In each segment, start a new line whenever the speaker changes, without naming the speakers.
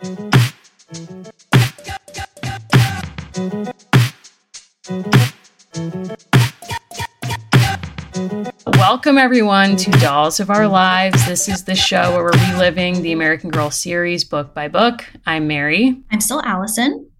Welcome, everyone, to Dolls of Our Lives. This is the show where we're reliving the American Girl series book by book. I'm Mary.
I'm still Allison.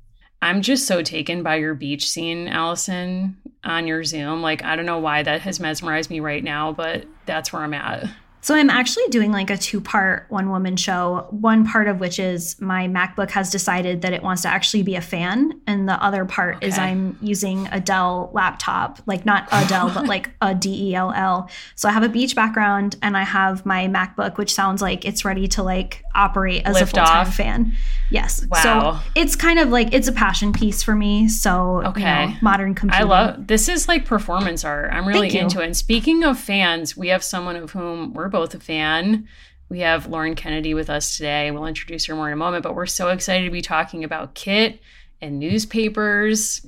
I'm just so taken by your beach scene, Allison, on your Zoom. Like, I don't know why that has mesmerized me right now, but that's where I'm at.
So I'm actually doing like a two-part one-woman show. One part of which is my MacBook has decided that it wants to actually be a fan, and the other part okay. is I'm using a Dell laptop, like not a Dell, but like a D E L L. So I have a beach background, and I have my MacBook, which sounds like it's ready to like operate as Lift a full-time fan. Yes. Wow. So it's kind of like it's a passion piece for me. So okay, you know, modern computing.
I love this is like performance art. I'm really into it. And speaking of fans, we have someone of whom we're both a fan. We have Lauren Kennedy with us today. We'll introduce her more in a moment, but we're so excited to be talking about Kit and newspapers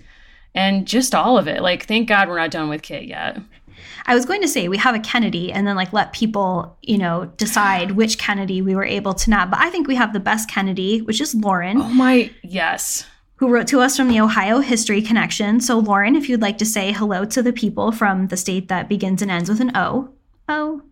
and just all of it. Like, thank God we're not done with Kit yet.
I was going to say we have a Kennedy and then like let people, you know, decide which Kennedy we were able to nab. But I think we have the best Kennedy, which is Lauren.
Oh my, yes.
Who wrote to us from the Ohio History Connection. So, Lauren, if you'd like to say hello to the people from the state that begins and ends with an O. Oh.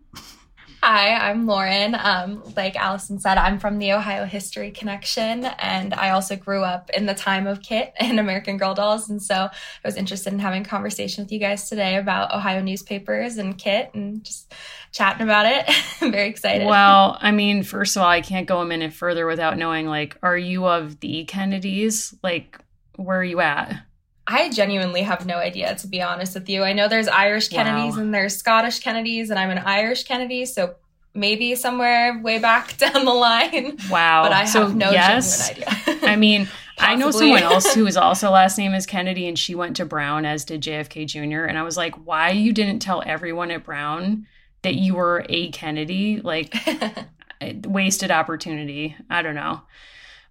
Hi, I'm Lauren. Um, like Allison said, I'm from the Ohio History Connection, and I also grew up in the time of Kit and American Girl Dolls. And so I was interested in having a conversation with you guys today about Ohio newspapers and Kit and just chatting about it. I'm very excited.
Well, I mean, first of all, I can't go a minute further without knowing like, are you of the Kennedys? Like, where are you at?
I genuinely have no idea, to be honest with you. I know there's Irish Kennedys wow. and there's Scottish Kennedys, and I'm an Irish Kennedy, so maybe somewhere way back down the line.
Wow.
But I have so, no yes. genuine idea.
I mean, I know someone else who is also last name is Kennedy, and she went to Brown, as did JFK Jr. And I was like, why you didn't tell everyone at Brown that you were a Kennedy? Like, eh, wasted opportunity. I don't know.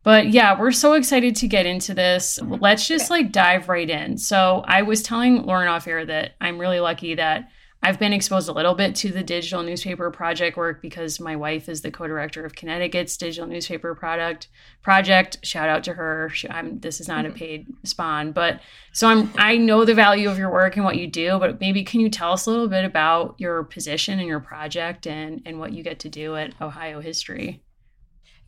But yeah, we're so excited to get into this. Let's just like dive right in. So I was telling Lauren off air that I'm really lucky that I've been exposed a little bit to the digital newspaper project work because my wife is the co-director of Connecticut's digital newspaper product project. Shout out to her. She, this is not a mm-hmm. paid spawn, but so I'm I know the value of your work and what you do. But maybe can you tell us a little bit about your position and your project and and what you get to do at Ohio History?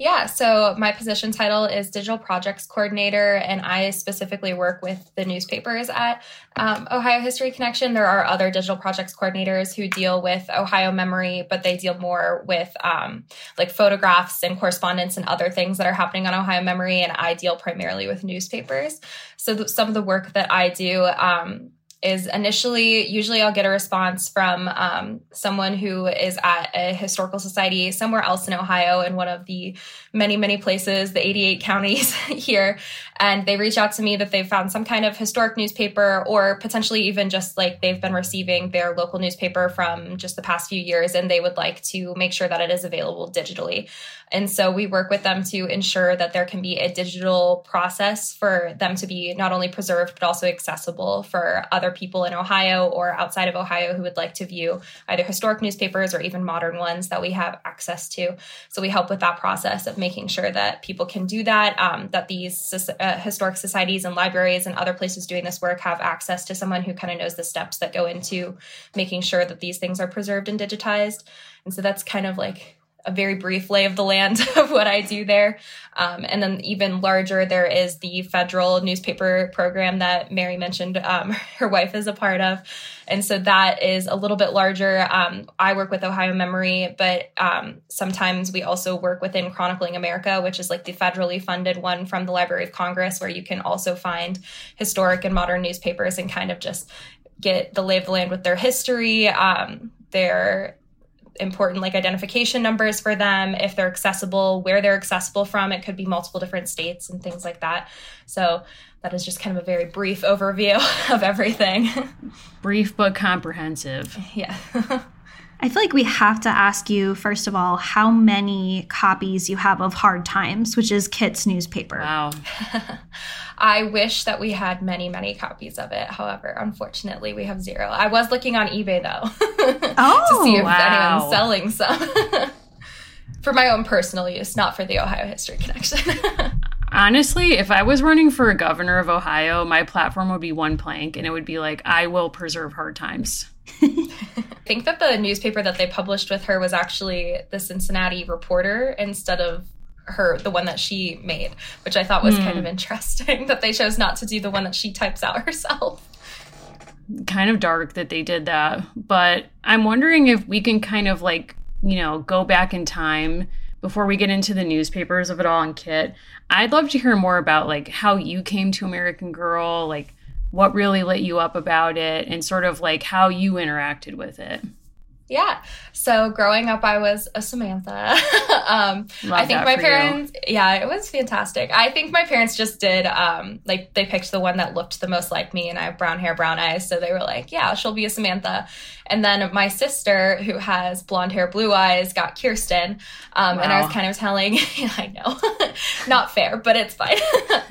Yeah, so my position title is Digital Projects Coordinator, and I specifically work with the newspapers at um, Ohio History Connection. There are other digital projects coordinators who deal with Ohio memory, but they deal more with um, like photographs and correspondence and other things that are happening on Ohio memory, and I deal primarily with newspapers. So th- some of the work that I do um, is initially usually I'll get a response from um, someone who is at a historical society somewhere else in Ohio in one of the many many places the 88 counties here and they reach out to me that they've found some kind of historic newspaper or potentially even just like they've been receiving their local newspaper from just the past few years and they would like to make sure that it is available digitally and so we work with them to ensure that there can be a digital process for them to be not only preserved, but also accessible for other people in Ohio or outside of Ohio who would like to view either historic newspapers or even modern ones that we have access to. So we help with that process of making sure that people can do that, um, that these uh, historic societies and libraries and other places doing this work have access to someone who kind of knows the steps that go into making sure that these things are preserved and digitized. And so that's kind of like a very brief lay of the land of what I do there. Um, and then even larger, there is the federal newspaper program that Mary mentioned um, her wife is a part of. And so that is a little bit larger. Um, I work with Ohio Memory, but um, sometimes we also work within Chronicling America, which is like the federally funded one from the Library of Congress, where you can also find historic and modern newspapers and kind of just get the lay of the land with their history, um, their important like identification numbers for them if they're accessible where they're accessible from. It could be multiple different states and things like that. So that is just kind of a very brief overview of everything.
Brief but comprehensive.
Yeah
I feel like we have to ask you, first of all, how many copies you have of Hard Times, which is Kit's newspaper.
Wow.
I wish that we had many, many copies of it. However, unfortunately, we have zero. I was looking on eBay though
oh,
to see if oh,
wow.
anyone's selling some. for my own personal use, not for the Ohio History Connection.
Honestly, if I was running for a governor of Ohio, my platform would be one plank and it would be like, I will preserve hard times.
I think that the newspaper that they published with her was actually the Cincinnati Reporter instead of her the one that she made, which I thought was mm. kind of interesting that they chose not to do the one that she types out herself.
Kind of dark that they did that, but I'm wondering if we can kind of like, you know, go back in time before we get into the newspapers of it all and Kit, I'd love to hear more about like how you came to American Girl, like what really lit you up about it, and sort of like how you interacted with it.
Yeah. So growing up, I was a Samantha. um, I think my parents, you. yeah, it was fantastic. I think my parents just did, um, like, they picked the one that looked the most like me, and I have brown hair, brown eyes. So they were like, yeah, she'll be a Samantha. And then my sister, who has blonde hair, blue eyes, got Kirsten. Um, wow. And I was kind of telling, I know, not fair, but it's fine.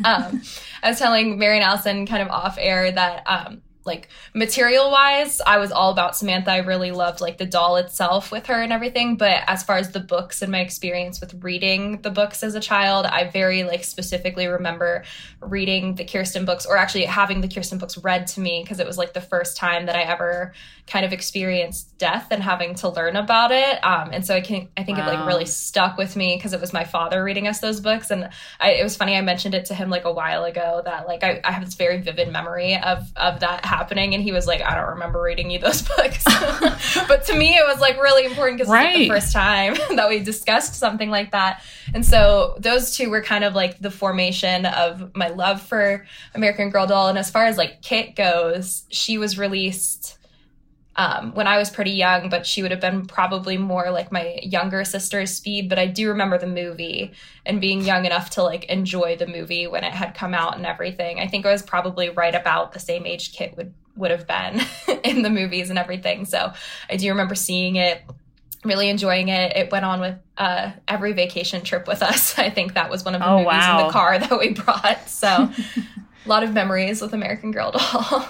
um, I was telling Mary and Allison kind of off air that um, like material wise, I was all about Samantha. I really loved like the doll itself with her and everything. But as far as the books and my experience with reading the books as a child, I very like specifically remember reading the Kirsten books or actually having the Kirsten books read to me because it was like the first time that I ever kind of experienced death and having to learn about it. Um, and so I can I think wow. it like really stuck with me because it was my father reading us those books. And I, it was funny, I mentioned it to him like a while ago that like I, I have this very vivid memory of of that happening and he was like i don't remember reading you those books. But to me it was like really important because right. it's like the first time that we discussed something like that. And so those two were kind of like the formation of my love for american girl doll. And as far as like kit goes she was released um, when I was pretty young, but she would have been probably more like my younger sister's speed. But I do remember the movie and being young enough to like enjoy the movie when it had come out and everything. I think I was probably right about the same age Kit would would have been in the movies and everything. So I do remember seeing it really enjoying it. It went on with uh, every vacation trip with us. I think that was one of the oh, movies wow. in the car that we brought. So a lot of memories with American Girl doll.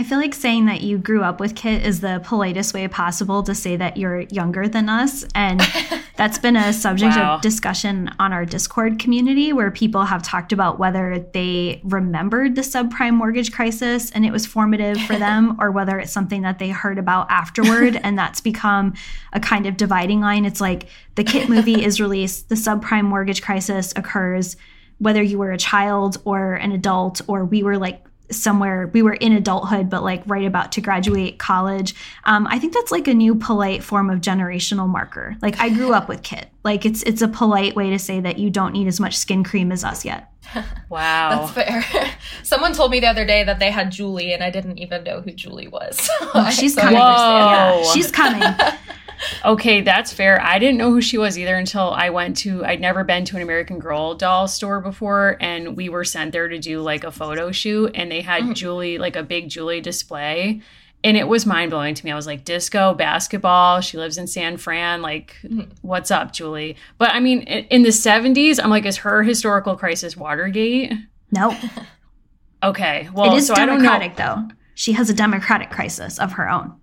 I feel like saying that you grew up with Kit is the politest way possible to say that you're younger than us. And that's been a subject wow. of discussion on our Discord community where people have talked about whether they remembered the subprime mortgage crisis and it was formative for them, or whether it's something that they heard about afterward. and that's become a kind of dividing line. It's like the Kit movie is released, the subprime mortgage crisis occurs whether you were a child or an adult or we were like somewhere we were in adulthood but like right about to graduate college. Um, i think that's like a new polite form of generational marker. Like i grew up with kit. Like it's it's a polite way to say that you don't need as much skin cream as us yet.
Wow.
That's fair. Someone told me the other day that they had julie and i didn't even know who julie was.
Oh, she's coming. yeah, she's coming
okay, that's fair. I didn't know who she was either until I went to, I'd never been to an American Girl doll store before. And we were sent there to do like a photo shoot. And they had mm. Julie, like a big Julie display. And it was mind blowing to me. I was like, disco, basketball. She lives in San Fran. Like, mm. what's up, Julie? But I mean, in the 70s, I'm like, is her historical crisis Watergate?
Nope.
Okay. Well,
it is so democratic, though. She has a democratic crisis of her own.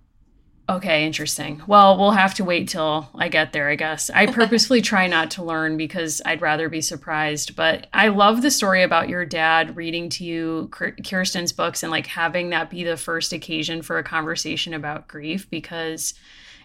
Okay, interesting. Well, we'll have to wait till I get there, I guess. I purposefully try not to learn because I'd rather be surprised. But I love the story about your dad reading to you Kirsten's books and like having that be the first occasion for a conversation about grief because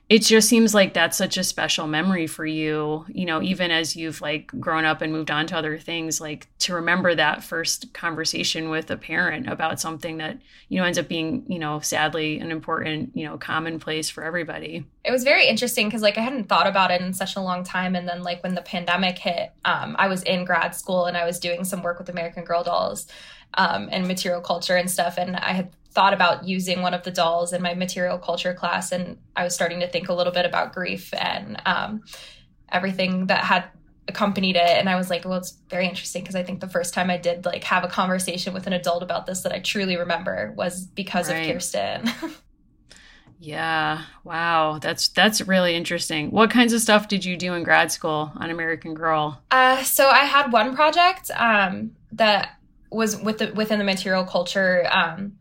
it just seems like that's such a special memory for you you know even as you've like grown up and moved on to other things like to remember that first conversation with a parent about something that you know ends up being you know sadly an important you know commonplace for everybody.
It was very interesting because like i hadn't thought about it in such a long time and then like when the pandemic hit um, i was in grad school and i was doing some work with american girl dolls um, and material culture and stuff and i had thought about using one of the dolls in my material culture class and i was starting to think a little bit about grief and um, everything that had accompanied it. And i was like well it's very interesting because i think the first time i did like have a conversation with an adult about this that i truly remember was because right. of kirsten.
Yeah. Wow. That's that's really interesting. What kinds of stuff did you do in grad school on american girl?
Uh, so i had one project um, that was with the, within the material culture um,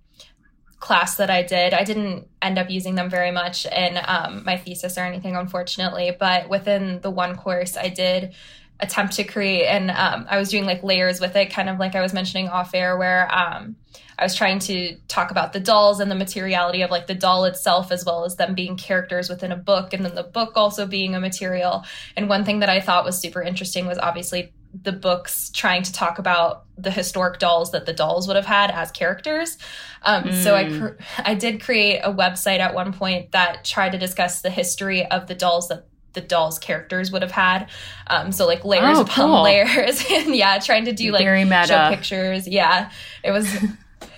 class that I did. I didn't end up using them very much in um, my thesis or anything, unfortunately. But within the one course, I did attempt to create, and um, I was doing like layers with it, kind of like I was mentioning off air, where um, I was trying to talk about the dolls and the materiality of like the doll itself, as well as them being characters within a book, and then the book also being a material. And one thing that I thought was super interesting was obviously the books trying to talk about the historic dolls that the dolls would have had as characters. Um, mm. So I mm. cr- I did create a website at one point that tried to discuss the history of the dolls that the dolls characters would have had. Um, so like layers oh, upon cool. layers, and yeah, trying to do like
very meta.
show pictures. Yeah, it was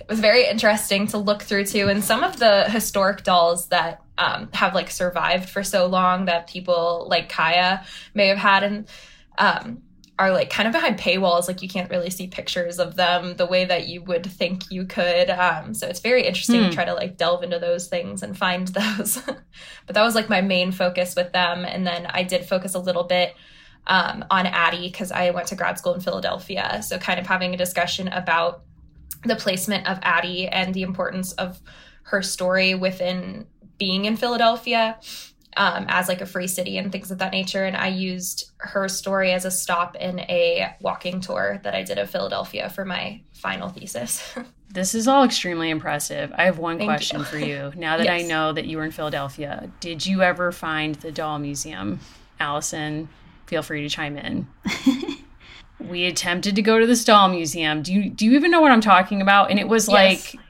it was very interesting to look through too. And some of the historic dolls that um, have like survived for so long that people like Kaya may have had and um, are like kind of behind paywalls like you can't really see pictures of them the way that you would think you could um, so it's very interesting hmm. to try to like delve into those things and find those but that was like my main focus with them and then i did focus a little bit um, on addie because i went to grad school in philadelphia so kind of having a discussion about the placement of addie and the importance of her story within being in philadelphia um, as like a free city and things of that nature. And I used her story as a stop in a walking tour that I did of Philadelphia for my final thesis.
this is all extremely impressive. I have one Thank question you. for you. Now that yes. I know that you were in Philadelphia, did you ever find the doll museum? Allison, feel free to chime in. we attempted to go to the doll museum. Do you do you even know what I'm talking about? And it was yes. like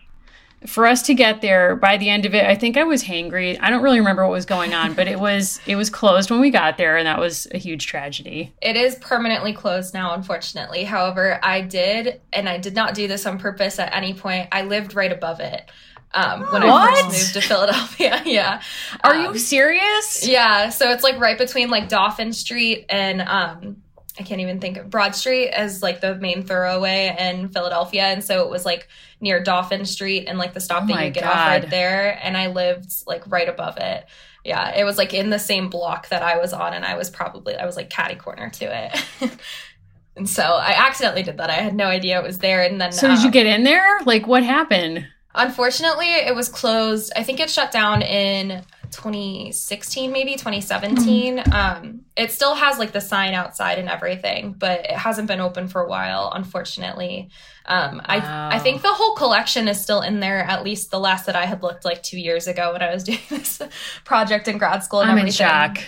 for us to get there by the end of it i think i was hangry i don't really remember what was going on but it was it was closed when we got there and that was a huge tragedy
it is permanently closed now unfortunately however i did and i did not do this on purpose at any point i lived right above it um, when what? I first moved to Philadelphia. yeah.
Are um, you serious?
Yeah. So it's like right between like Dauphin Street and um, I can't even think of Broad Street as like the main thoroughway in Philadelphia. And so it was like near Dauphin Street and like the stop oh that you get God. off right there. And I lived like right above it. Yeah. It was like in the same block that I was on. And I was probably, I was like catty corner to it. and so I accidentally did that. I had no idea it was there. And then.
So did you um, get in there? Like what happened?
Unfortunately, it was closed. I think it shut down in 2016 maybe 2017 mm-hmm. um it still has like the sign outside and everything but it hasn't been open for a while unfortunately um wow. i i think the whole collection is still in there at least the last that i had looked like two years ago when i was doing this project in grad school and
I'm
everything
in shock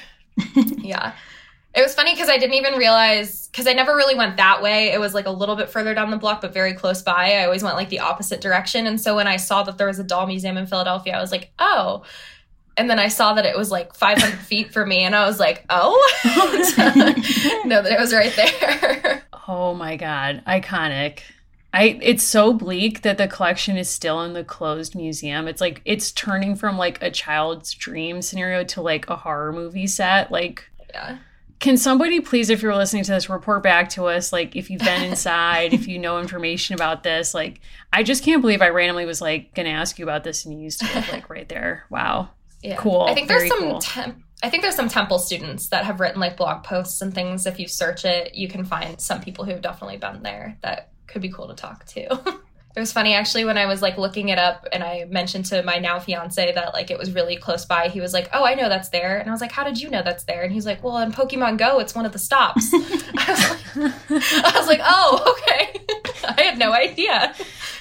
yeah it was funny because I didn't even realize because I never really went that way. It was like a little bit further down the block, but very close by. I always went like the opposite direction. And so when I saw that there was a doll museum in Philadelphia, I was like, oh, and then I saw that it was like 500 feet for me, and I was like, "Oh, no, that it was right there."
oh my god, iconic! I it's so bleak that the collection is still in the closed museum. It's like it's turning from like a child's dream scenario to like a horror movie set. Like,
yeah.
Can somebody please, if you're listening to this, report back to us, like if you've been inside, if you know information about this? Like, I just can't believe I randomly was like gonna ask you about this and you used to live like right there. Wow. Yeah. Cool.
I think there's some cool. temp- I think there's some temple students that have written like blog posts and things. If you search it, you can find some people who have definitely been there that could be cool to talk to. it was funny actually when I was like looking it up and I mentioned to my now fiance that like it was really close by. He was like, "Oh, I know that's there," and I was like, "How did you know that's there?" And he's like, "Well, in Pokemon Go, it's one of the stops." I, was like, I was like, "Oh, okay." I had no idea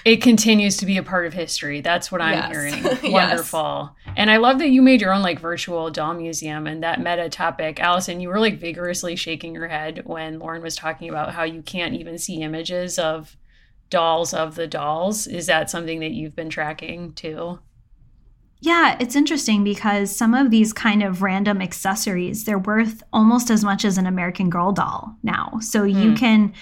it continues to be a part of history. That's what I'm yes. hearing. Wonderful. yes. And I love that you made your own like virtual doll museum and that meta topic. Allison, you were like vigorously shaking your head when Lauren was talking about how you can't even see images of dolls of the dolls. Is that something that you've been tracking too?
Yeah, it's interesting because some of these kind of random accessories, they're worth almost as much as an American Girl doll now. So you hmm. can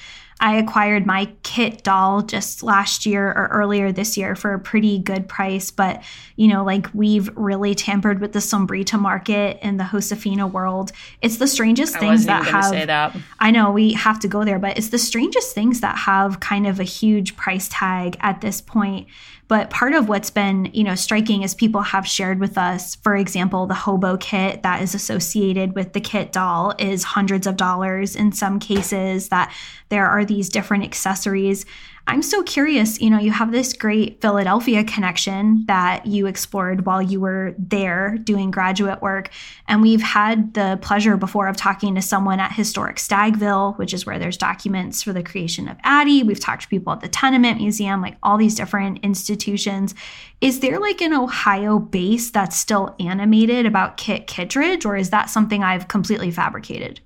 I acquired my kit doll just last year or earlier this year for a pretty good price. But, you know, like we've really tampered with the Sombrita market in the Josefina world. It's the strangest things that have.
That.
I know we have to go there, but it's the strangest things that have kind of a huge price tag at this point. But part of what's been, you know, striking is people have shared with us, for example, the hobo kit that is associated with the kit doll is hundreds of dollars in some cases that there are these different accessories. I'm so curious. You know, you have this great Philadelphia connection that you explored while you were there doing graduate work. And we've had the pleasure before of talking to someone at Historic Stagville, which is where there's documents for the creation of Addie. We've talked to people at the Tenement Museum, like all these different institutions. Is there like an Ohio base that's still animated about Kit Kittredge, or is that something I've completely fabricated?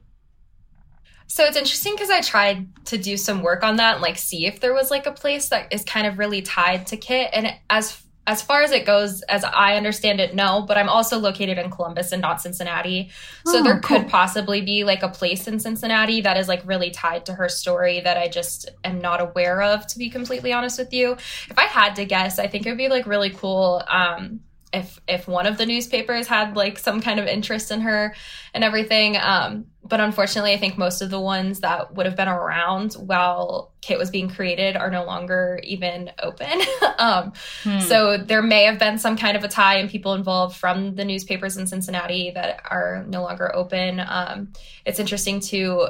So it's interesting because I tried to do some work on that and like see if there was like a place that is kind of really tied to Kit. And as as far as it goes, as I understand it, no. But I'm also located in Columbus and not Cincinnati, so oh, there cool. could possibly be like a place in Cincinnati that is like really tied to her story that I just am not aware of. To be completely honest with you, if I had to guess, I think it would be like really cool. Um, if if one of the newspapers had like some kind of interest in her and everything um, but unfortunately i think most of the ones that would have been around while kit was being created are no longer even open um, hmm. so there may have been some kind of a tie and people involved from the newspapers in cincinnati that are no longer open um, it's interesting to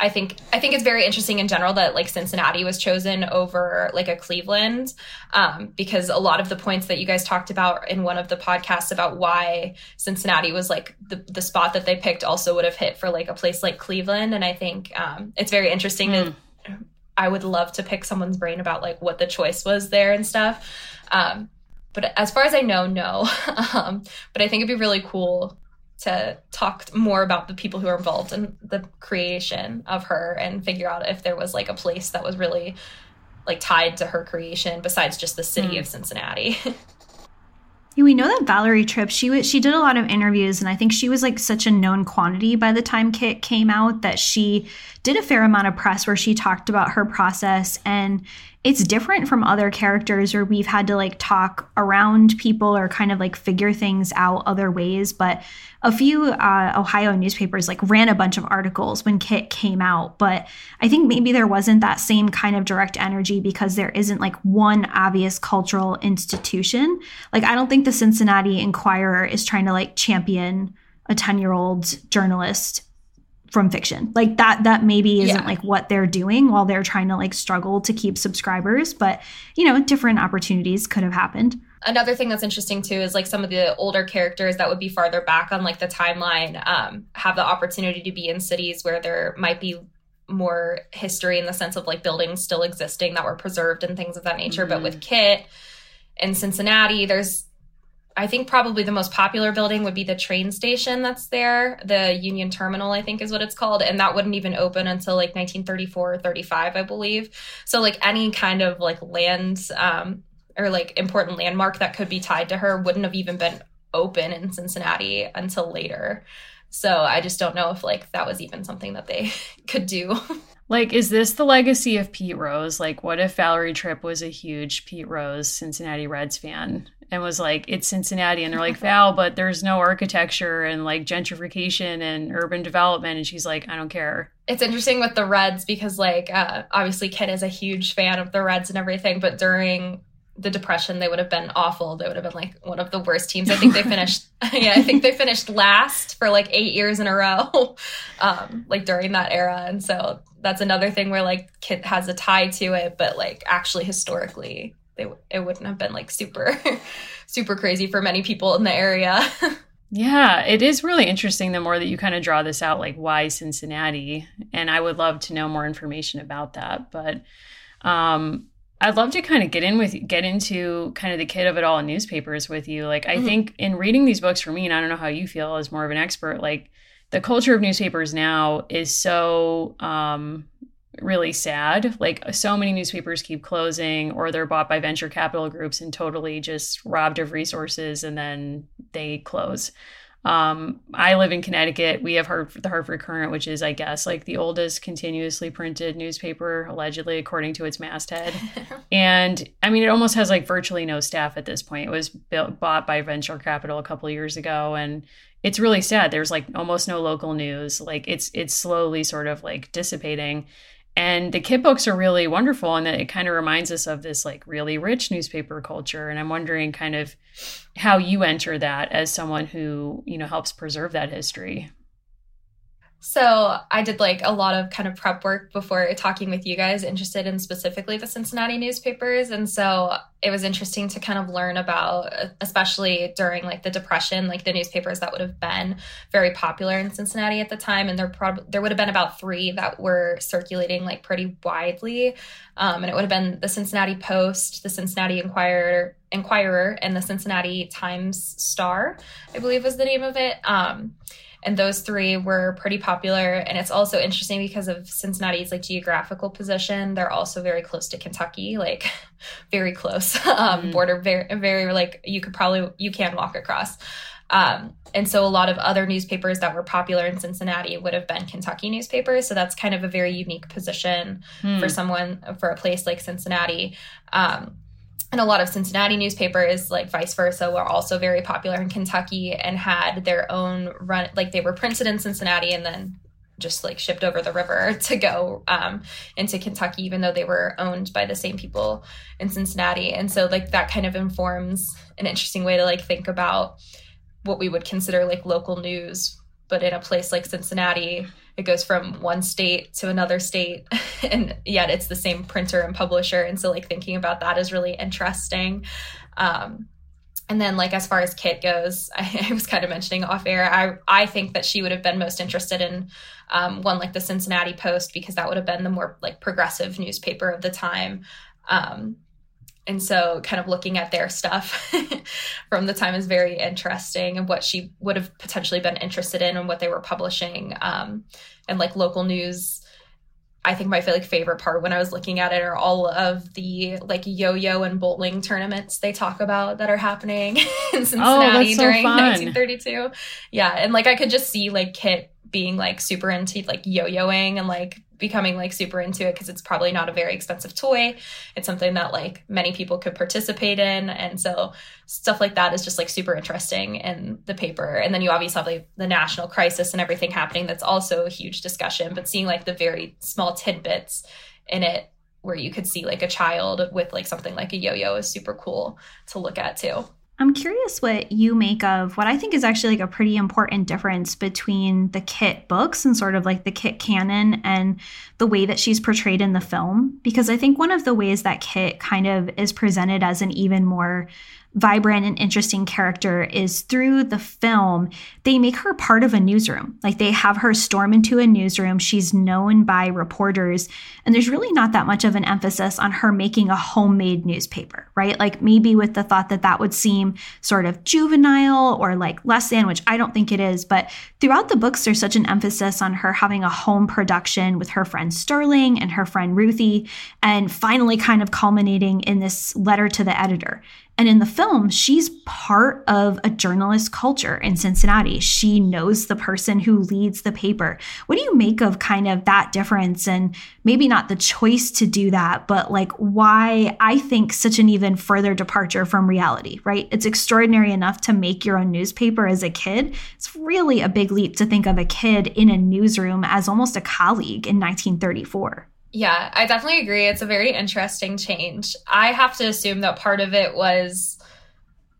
I think I think it's very interesting in general that like Cincinnati was chosen over like a Cleveland um, because a lot of the points that you guys talked about in one of the podcasts about why Cincinnati was like the, the spot that they picked also would have hit for like a place like Cleveland. And I think um, it's very interesting mm. that I would love to pick someone's brain about like what the choice was there and stuff. Um, but as far as I know no. Um, but I think it'd be really cool to talk more about the people who are involved in the creation of her and figure out if there was like a place that was really like tied to her creation besides just the city mm. of Cincinnati.
we know that Valerie Tripp, she was she did a lot of interviews and I think she was like such a known quantity by the time Kit came out that she did a fair amount of press where she talked about her process and it's different from other characters where we've had to like talk around people or kind of like figure things out other ways. But a few uh, Ohio newspapers like ran a bunch of articles when Kit came out. But I think maybe there wasn't that same kind of direct energy because there isn't like one obvious cultural institution. Like, I don't think the Cincinnati Enquirer is trying to like champion a 10 year old journalist from fiction like that that maybe isn't yeah. like what they're doing while they're trying to like struggle to keep subscribers but you know different opportunities could have happened
another thing that's interesting too is like some of the older characters that would be farther back on like the timeline um, have the opportunity to be in cities where there might be more history in the sense of like buildings still existing that were preserved and things of that nature mm-hmm. but with kit in cincinnati there's I think probably the most popular building would be the train station that's there. The Union Terminal, I think is what it's called. And that wouldn't even open until like 1934 or 35, I believe. So, like any kind of like land um, or like important landmark that could be tied to her wouldn't have even been open in Cincinnati until later. So, I just don't know if like that was even something that they could do.
Like, is this the legacy of Pete Rose? Like, what if Valerie Tripp was a huge Pete Rose Cincinnati Reds fan and was like, it's Cincinnati? And they're like, Val, but there's no architecture and like gentrification and urban development. And she's like, I don't care.
It's interesting with the Reds because, like, uh, obviously, Kit is a huge fan of the Reds and everything, but during the depression they would have been awful they would have been like one of the worst teams i think they finished yeah i think they finished last for like eight years in a row um like during that era and so that's another thing where like kit has a tie to it but like actually historically they it wouldn't have been like super super crazy for many people in the area
yeah it is really interesting the more that you kind of draw this out like why cincinnati and i would love to know more information about that but um I'd love to kind of get in with get into kind of the kid of it all in newspapers with you. Like I mm-hmm. think in reading these books for me, and I don't know how you feel as more of an expert, like the culture of newspapers now is so um, really sad. Like so many newspapers keep closing or they're bought by venture capital groups and totally just robbed of resources and then they close. Um, I live in Connecticut. We have the Hartford Courant, which is, I guess, like the oldest continuously printed newspaper, allegedly, according to its masthead. and I mean, it almost has like virtually no staff at this point. It was built, bought by venture capital a couple years ago, and it's really sad. There's like almost no local news. Like it's it's slowly sort of like dissipating. And the kit books are really wonderful and that it kind of reminds us of this like really rich newspaper culture. And I'm wondering kind of how you enter that as someone who, you know, helps preserve that history.
So I did like a lot of kind of prep work before talking with you guys, interested in specifically the Cincinnati newspapers. And so it was interesting to kind of learn about, especially during like the Depression, like the newspapers that would have been very popular in Cincinnati at the time. And there probably there would have been about three that were circulating like pretty widely. Um, and it would have been the Cincinnati Post, the Cincinnati Enquirer, Enquirer, and the Cincinnati Times Star, I believe was the name of it. Um, and those three were pretty popular and it's also interesting because of cincinnati's like geographical position they're also very close to kentucky like very close um, mm-hmm. border very very like you could probably you can walk across um, and so a lot of other newspapers that were popular in Cincinnati would have been Kentucky newspapers. So that's kind of a very unique position hmm. for someone for a place like Cincinnati. Um, and a lot of Cincinnati newspapers, like vice versa, were also very popular in Kentucky and had their own run. Like they were printed in Cincinnati and then just like shipped over the river to go um, into Kentucky, even though they were owned by the same people in Cincinnati. And so, like, that kind of informs an interesting way to like think about what we would consider like local news, but in a place like Cincinnati it goes from one state to another state and yet it's the same printer and publisher and so like thinking about that is really interesting. Um, and then like as far as kit goes I, I, was kind of mentioning off air i i think that she would have been most interested in um, one like the cincinnati post because that would have been the more like progressive newspaper of the time. Um, and so kind of looking at their stuff from the time is very interesting and what she would have potentially been interested in and what they were publishing um, and like local news I think my like favorite part when I was looking at it are all of the like yo-yo and bowling tournaments they talk about that are happening in Cincinnati oh, so during fun. 1932. Yeah, and like I could just see like Kit being like super into like yo-yoing and like becoming like super into it because it's probably not a very expensive toy. It's something that like many people could participate in. And so stuff like that is just like super interesting in the paper. And then you obviously have like the national crisis and everything happening. That's also a huge discussion, but seeing like the very small tidbits in it where you could see like a child with like something like a yo-yo is super cool to look at too.
I'm curious what you make of what I think is actually like a pretty important difference between the Kit books and sort of like the Kit canon and the way that she's portrayed in the film. Because I think one of the ways that Kit kind of is presented as an even more vibrant and interesting character is through the film, they make her part of a newsroom. Like they have her storm into a newsroom. She's known by reporters. And there's really not that much of an emphasis on her making a homemade newspaper, right? Like maybe with the thought that that would seem sort of juvenile or like less than, which I don't think it is. But throughout the books, there's such an emphasis on her having a home production with her friend Sterling and her friend Ruthie, and finally kind of culminating in this letter to the editor. And in the film, she's part of a journalist culture in Cincinnati. She knows the person who leads the paper. What do you make of kind of that difference and maybe not the choice to do that, but like why I think such an even further departure from reality, right? It's extraordinary enough to make your own newspaper as a kid. It's really a big leap to think of a kid in a newsroom as almost a colleague in 1934.
Yeah, I definitely agree. It's a very interesting change. I have to assume that part of it was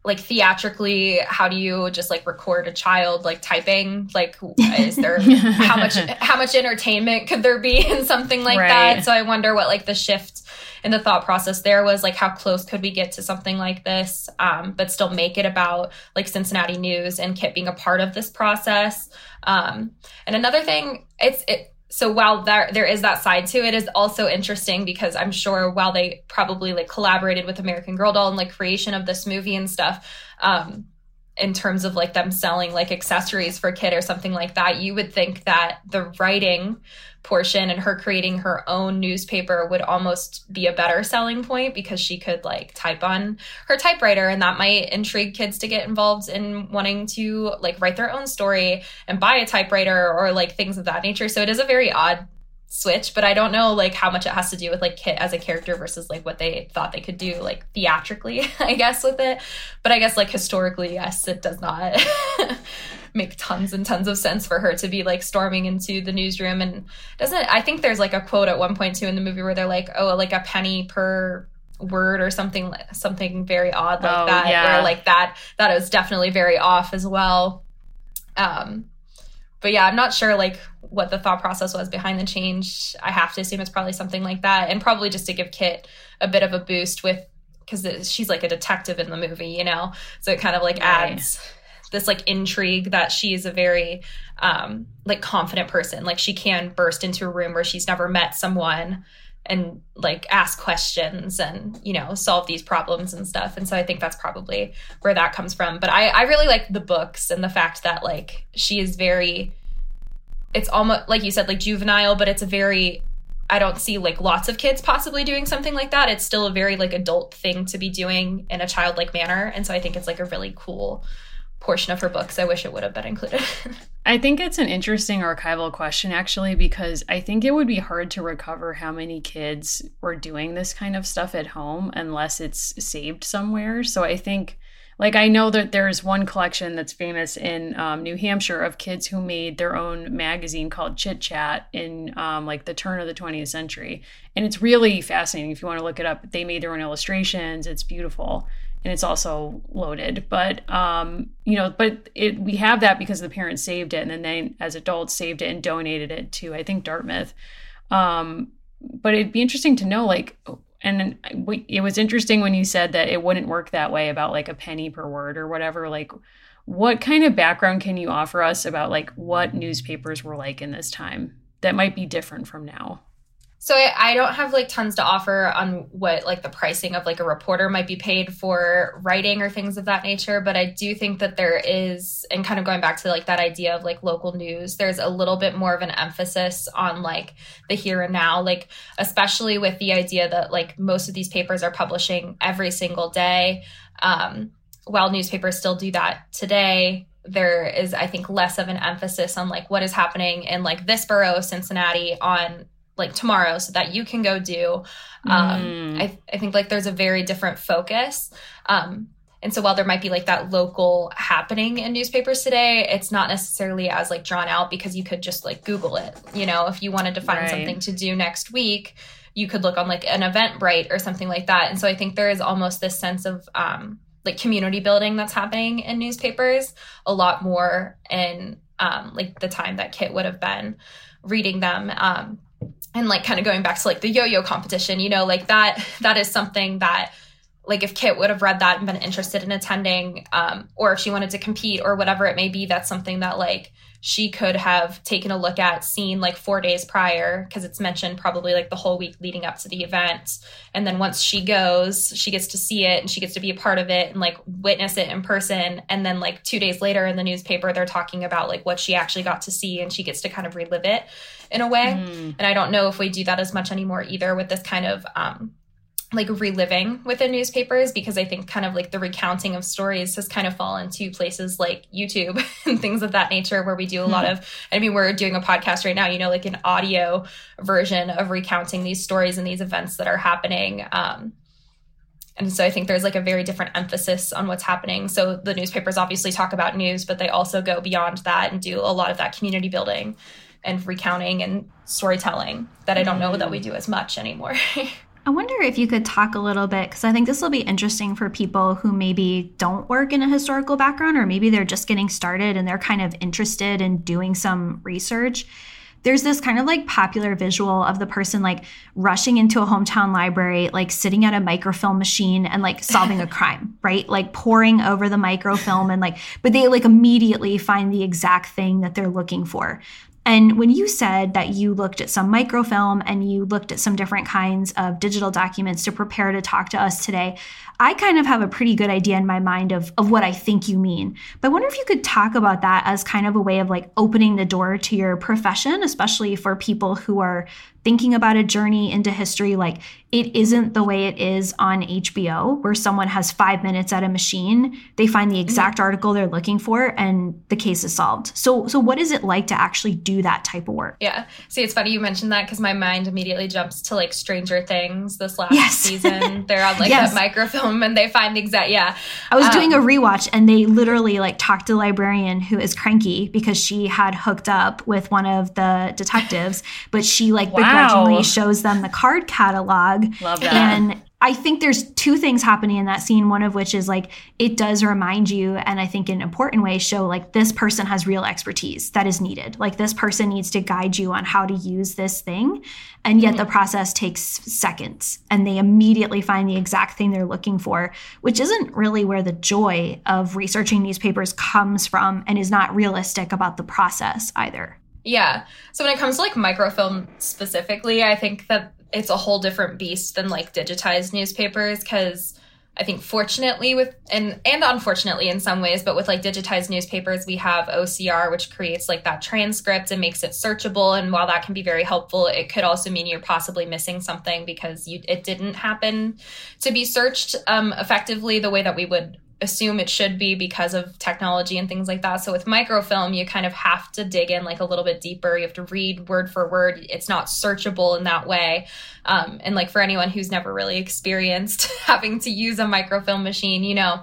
like theatrically how do you just like record a child like typing like is there how much how much entertainment could there be in something like right. that so i wonder what like the shift in the thought process there was like how close could we get to something like this um, but still make it about like cincinnati news and kit being a part of this process um, and another thing it's it so while there there is that side to it is also interesting because I'm sure while they probably like collaborated with American Girl doll and like creation of this movie and stuff, um, in terms of like them selling like accessories for kid or something like that, you would think that the writing portion and her creating her own newspaper would almost be a better selling point because she could like type on her typewriter and that might intrigue kids to get involved in wanting to like write their own story and buy a typewriter or like things of that nature. So it is a very odd switch but i don't know like how much it has to do with like kit as a character versus like what they thought they could do like theatrically i guess with it but i guess like historically yes it does not make tons and tons of sense for her to be like storming into the newsroom and doesn't i think there's like a quote at one point too in the movie where they're like oh like a penny per word or something something very odd like oh, that yeah. where like that that is definitely very off as well um but yeah, I'm not sure like what the thought process was behind the change. I have to assume it's probably something like that, and probably just to give Kit a bit of a boost with because she's like a detective in the movie, you know, so it kind of like right. adds this like intrigue that she is a very um like confident person. Like she can burst into a room where she's never met someone and like ask questions and you know solve these problems and stuff. And so i think that's probably where that comes from. But i i really like the books and the fact that like she is very it's almost like you said like juvenile but it's a very i don't see like lots of kids possibly doing something like that. It's still a very like adult thing to be doing in a childlike manner. And so i think it's like a really cool portion of her books. I wish it would have been included.
I think it's an interesting archival question, actually, because I think it would be hard to recover how many kids were doing this kind of stuff at home unless it's saved somewhere. So I think, like, I know that there's one collection that's famous in um, New Hampshire of kids who made their own magazine called Chit Chat in um, like the turn of the 20th century. And it's really fascinating if you want to look it up. They made their own illustrations, it's beautiful and it's also loaded. But um, you know, but it we have that because the parents saved it, and then they, as adults, saved it and donated it to I think Dartmouth. Um, but it'd be interesting to know, like, and it was interesting when you said that it wouldn't work that way about like a penny per word or whatever. Like, what kind of background can you offer us about like what newspapers were like in this time that might be different from now?
So I, I, don't have like tons to offer on what like the pricing of like a reporter might be paid for writing or things of that nature, but I do think that there is and kind of going back to like that idea of like local news, there's a little bit more of an emphasis on like the here and now, like especially with the idea that like most of these papers are publishing every single day. Um, while newspapers still do that today, there is i think less of an emphasis on like what is happening in like this borough of cincinnati on like tomorrow so that you can go do um mm. I, I think like there's a very different focus um and so while there might be like that local happening in newspapers today it's not necessarily as like drawn out because you could just like google it you know if you wanted to find right. something to do next week you could look on like an eventbrite or something like that and so i think there is almost this sense of um like community building that's happening in newspapers a lot more in um like the time that kit would have been reading them um and like kind of going back to like the yo-yo competition you know like that that is something that like if kit would have read that and been interested in attending um, or if she wanted to compete or whatever it may be that's something that like she could have taken a look at seen like four days prior because it's mentioned probably like the whole week leading up to the event. And then once she goes she gets to see it and she gets to be a part of it and like witness it in person. And then like two days later in the newspaper they're talking about like what she actually got to see and she gets to kind of relive it in a way mm. and i don't know if we do that as much anymore either with this kind of um like reliving within newspapers because I think kind of like the recounting of stories has kind of fallen to places like YouTube and things of that nature where we do a mm-hmm. lot hmm. of I mean we're doing a podcast right now, you know, like an audio version of recounting these stories and these events that are happening. Um, and so I think there's like a very different emphasis on what's happening. So the newspapers obviously talk about news, but they also go beyond that and do a lot of that community building and recounting and storytelling that I don't know that we hmm. do as much anymore.
I wonder if you could talk a little bit, because I think this will be interesting for people who maybe don't work in a historical background, or maybe they're just getting started and they're kind of interested in doing some research. There's this kind of like popular visual of the person like rushing into a hometown library, like sitting at a microfilm machine and like solving a crime, right? Like poring over the microfilm and like, but they like immediately find the exact thing that they're looking for. And when you said that you looked at some microfilm and you looked at some different kinds of digital documents to prepare to talk to us today, I kind of have a pretty good idea in my mind of, of what I think you mean. But I wonder if you could talk about that as kind of a way of like opening the door to your profession, especially for people who are thinking about a journey into history like it isn't the way it is on HBO where someone has 5 minutes at a machine they find the exact article they're looking for and the case is solved so so what is it like to actually do that type of work
yeah see it's funny you mentioned that because my mind immediately jumps to like stranger things this last yes. season they're on like yes. that microfilm and they find the exact yeah
i was um, doing a rewatch and they literally like talked to the librarian who is cranky because she had hooked up with one of the detectives but she like wow begrudgingly shows them the card catalog.
Love that.
And I think there's two things happening in that scene. One of which is like it does remind you, and I think in an important way, show like this person has real expertise that is needed. Like this person needs to guide you on how to use this thing. And yet mm-hmm. the process takes seconds and they immediately find the exact thing they're looking for, which isn't really where the joy of researching newspapers comes from and is not realistic about the process either.
Yeah. So when it comes to like microfilm specifically, I think that it's a whole different beast than like digitized newspapers because I think fortunately with and and unfortunately in some ways, but with like digitized newspapers, we have OCR, which creates like that transcript and makes it searchable. And while that can be very helpful, it could also mean you're possibly missing something because you it didn't happen to be searched um, effectively the way that we would assume it should be because of technology and things like that. So with microfilm, you kind of have to dig in like a little bit deeper. You have to read word for word. It's not searchable in that way. Um, and like for anyone who's never really experienced having to use a microfilm machine, you know,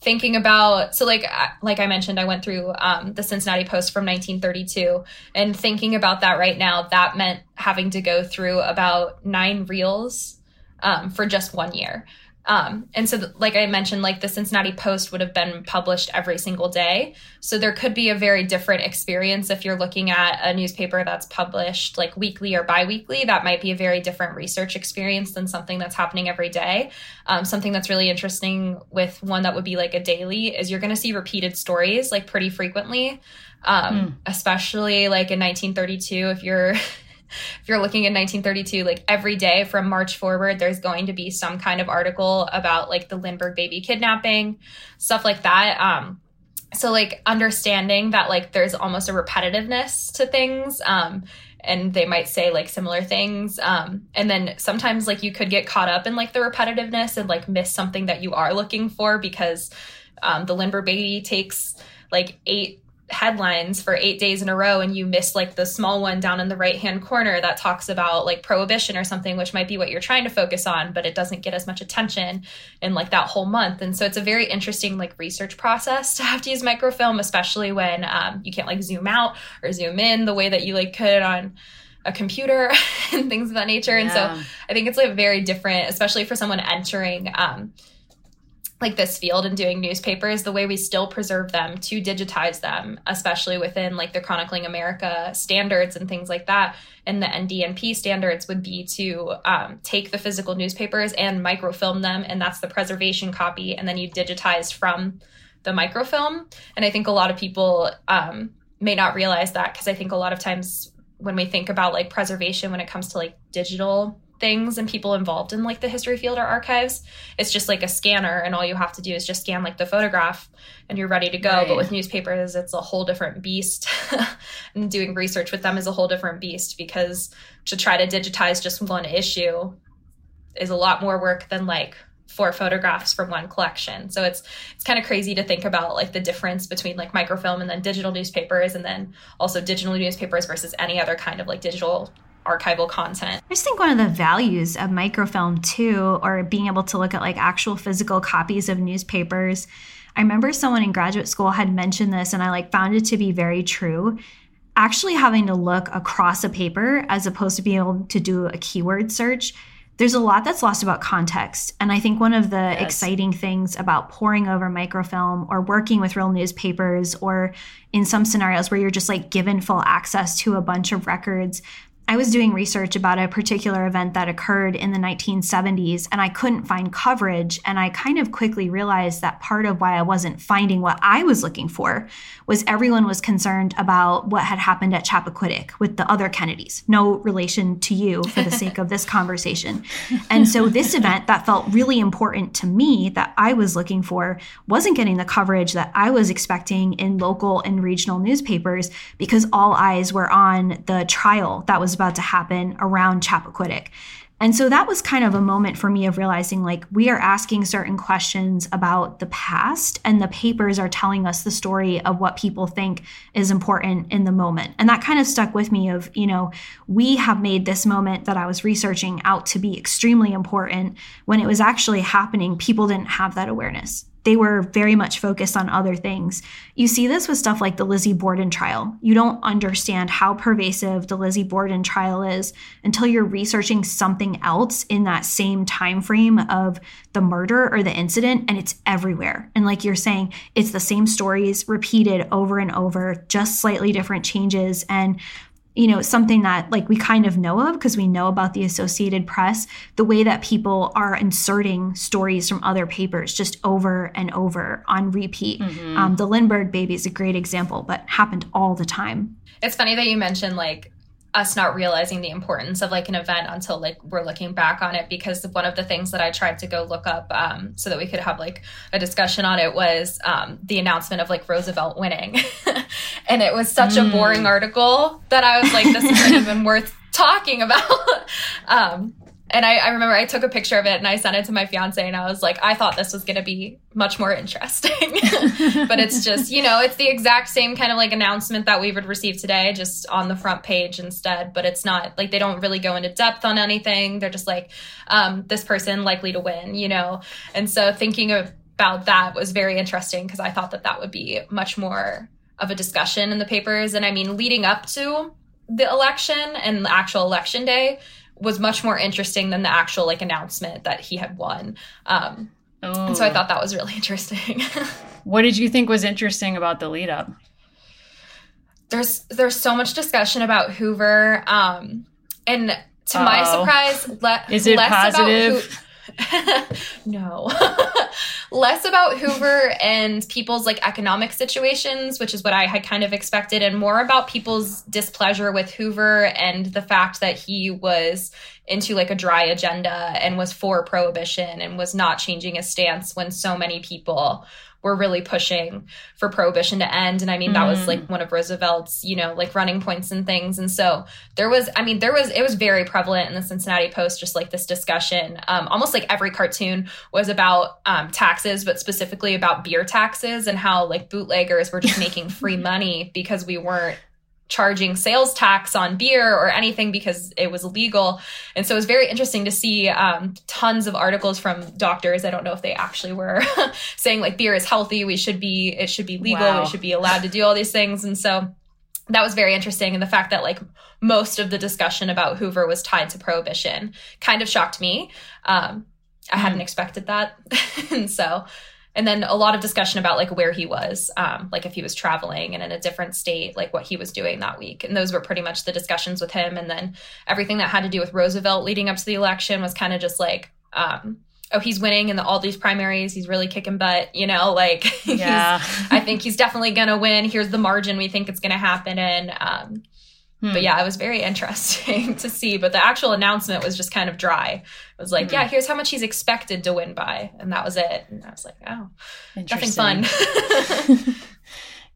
thinking about so like like i mentioned i went through um, the cincinnati post from 1932 and thinking about that right now that meant having to go through about nine reels um, for just one year um, and so, like I mentioned, like the Cincinnati Post would have been published every single day. So there could be a very different experience if you're looking at a newspaper that's published like weekly or biweekly. That might be a very different research experience than something that's happening every day. Um, something that's really interesting with one that would be like a daily is you're going to see repeated stories like pretty frequently. Um, mm. especially like in 1932 if you're if you're looking in 1932, like every day from March forward, there's going to be some kind of article about like the Lindbergh baby kidnapping, stuff like that. Um, so like understanding that like there's almost a repetitiveness to things. Um, and they might say like similar things. Um, and then sometimes like you could get caught up in like the repetitiveness and like miss something that you are looking for because um, the Lindbergh baby takes like eight headlines for eight days in a row and you miss like the small one down in the right hand corner that talks about like prohibition or something which might be what you're trying to focus on but it doesn't get as much attention in like that whole month and so it's a very interesting like research process to have to use microfilm especially when um, you can't like zoom out or zoom in the way that you like could on a computer and things of that nature yeah. and so i think it's like very different especially for someone entering um, like this field and doing newspapers the way we still preserve them to digitize them especially within like the chronicling america standards and things like that and the ndnp standards would be to um, take the physical newspapers and microfilm them and that's the preservation copy and then you digitize from the microfilm. And i think a lot of people um, may not realize that because i think a lot of times when we think about like preservation when it comes to like digital things and people involved in like the history field or archives it's just like a scanner and all you have to do is just scan like the photograph and you're ready to go right. but with newspapers it's a whole different beast and doing research with them is a whole different beast because to try to digitize just one issue is a lot more work than like four photographs from one collection. So it's it's kind of crazy to think about like the difference between like microfilm and then digital newspapers and then also digital newspapers versus any other kind of like digital archival content.
I just think one of the values of microfilm too, or being able to look at like actual physical copies of newspapers. I remember someone in graduate school had mentioned this, and I like found it to be very true. Actually, having to look across a paper as opposed to being able to do a keyword search there's a lot that's lost about context. And I think one of the yes. exciting things about poring over microfilm or working with real newspapers, or in some scenarios where you're just like given full access to a bunch of records, I was doing research about a particular event that occurred in the 1970s and I couldn't find coverage. And I kind of quickly realized that part of why I wasn't finding what I was looking for was everyone was concerned about what had happened at Chappaquiddick with the other Kennedys. No relation to you for the sake of this conversation. And so this event that felt really important to me that I was looking for wasn't getting the coverage that I was expecting in local and regional newspapers because all eyes were on the trial that was about to happen around Chappaquiddick. And so that was kind of a moment for me of realizing like we are asking certain questions about the past, and the papers are telling us the story of what people think is important in the moment. And that kind of stuck with me of, you know, we have made this moment that I was researching out to be extremely important when it was actually happening. People didn't have that awareness. They were very much focused on other things. You see this with stuff like the Lizzie Borden trial. You don't understand how pervasive the Lizzie Borden trial is until you're researching something else in that same time frame of the murder or the incident and it's everywhere. And like you're saying, it's the same stories repeated over and over, just slightly different changes and you know something that like we kind of know of because we know about the associated press the way that people are inserting stories from other papers just over and over on repeat mm-hmm. um, the lindbergh baby is a great example but happened all the time
it's funny that you mentioned like us not realizing the importance of like an event until like we're looking back on it because one of the things that I tried to go look up um, so that we could have like a discussion on it was um, the announcement of like Roosevelt winning, and it was such mm. a boring article that I was like, this isn't even worth talking about. um, and I, I, remember I took a picture of it and I sent it to my fiance and I was like, I thought this was going to be much more interesting. but it's just, you know, it's the exact same kind of like announcement that we would receive today, just on the front page instead. But it's not like they don't really go into depth on anything. They're just like, um, this person likely to win, you know? And so thinking about that was very interesting because I thought that that would be much more of a discussion in the papers. And I mean, leading up to the election and the actual election day, was much more interesting than the actual like announcement that he had won. Um, oh. And so I oh. thought that was really interesting.
what did you think was interesting about the lead up?
There's there's so much discussion about Hoover, um, and to Uh-oh. my surprise, le-
is it less positive?
About no. Less about Hoover and people's like economic situations, which is what I had kind of expected, and more about people's displeasure with Hoover and the fact that he was into like a dry agenda and was for prohibition and was not changing his stance when so many people were really pushing for prohibition to end and i mean that mm. was like mm. one of roosevelt's you know like running points and things and so there was i mean there was it was very prevalent in the cincinnati post just like this discussion um, almost like every cartoon was about um, taxes but specifically about beer taxes and how like bootleggers were just making free money because we weren't charging sales tax on beer or anything because it was illegal. And so it was very interesting to see um, tons of articles from doctors. I don't know if they actually were saying like beer is healthy. We should be, it should be legal. Wow. We should be allowed to do all these things. And so that was very interesting. And the fact that like most of the discussion about Hoover was tied to prohibition kind of shocked me. Um, I mm. hadn't expected that. and so and then a lot of discussion about like where he was um, like if he was traveling and in a different state like what he was doing that week and those were pretty much the discussions with him and then everything that had to do with roosevelt leading up to the election was kind of just like um, oh he's winning in the, all these primaries he's really kicking butt you know like yeah. i think he's definitely gonna win here's the margin we think it's gonna happen in um, Hmm. But yeah, it was very interesting to see. But the actual announcement was just kind of dry. It was like, hmm. yeah, here's how much he's expected to win by. And that was it. And I was like, oh, nothing fun.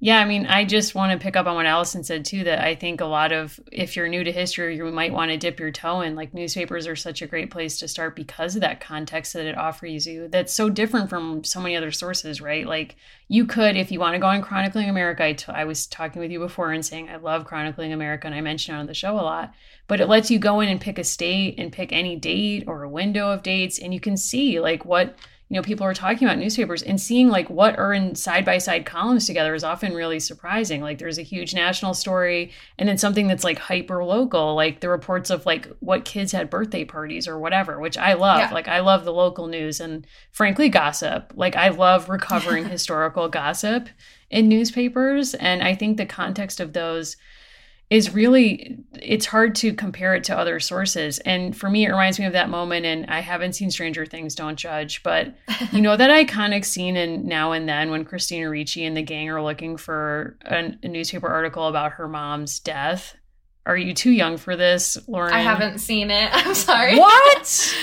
Yeah, I mean, I just want to pick up on what Allison said too. That I think a lot of, if you're new to history, you might want to dip your toe in. Like newspapers are such a great place to start because of that context that it offers you. That's so different from so many other sources, right? Like you could, if you want to go on Chronicling America. I, t- I was talking with you before and saying I love Chronicling America, and I mentioned it on the show a lot. But it lets you go in and pick a state and pick any date or a window of dates, and you can see like what you know people are talking about newspapers and seeing like what are in side by side columns together is often really surprising. Like there's a huge national story and then something that's like hyper local like the reports of like what kids had birthday parties or whatever which i love. Yeah. like i love the local news and frankly gossip. Like i love recovering historical gossip in newspapers and i think the context of those is really it's hard to compare it to other sources. And for me it reminds me of that moment and i haven't seen stranger things don't judge but you know that iconic scene in now and then when christina ricci and the gang are looking for a, a newspaper article about her mom's death. Are you too young for this lauren?
I haven't seen it. I'm sorry.
What?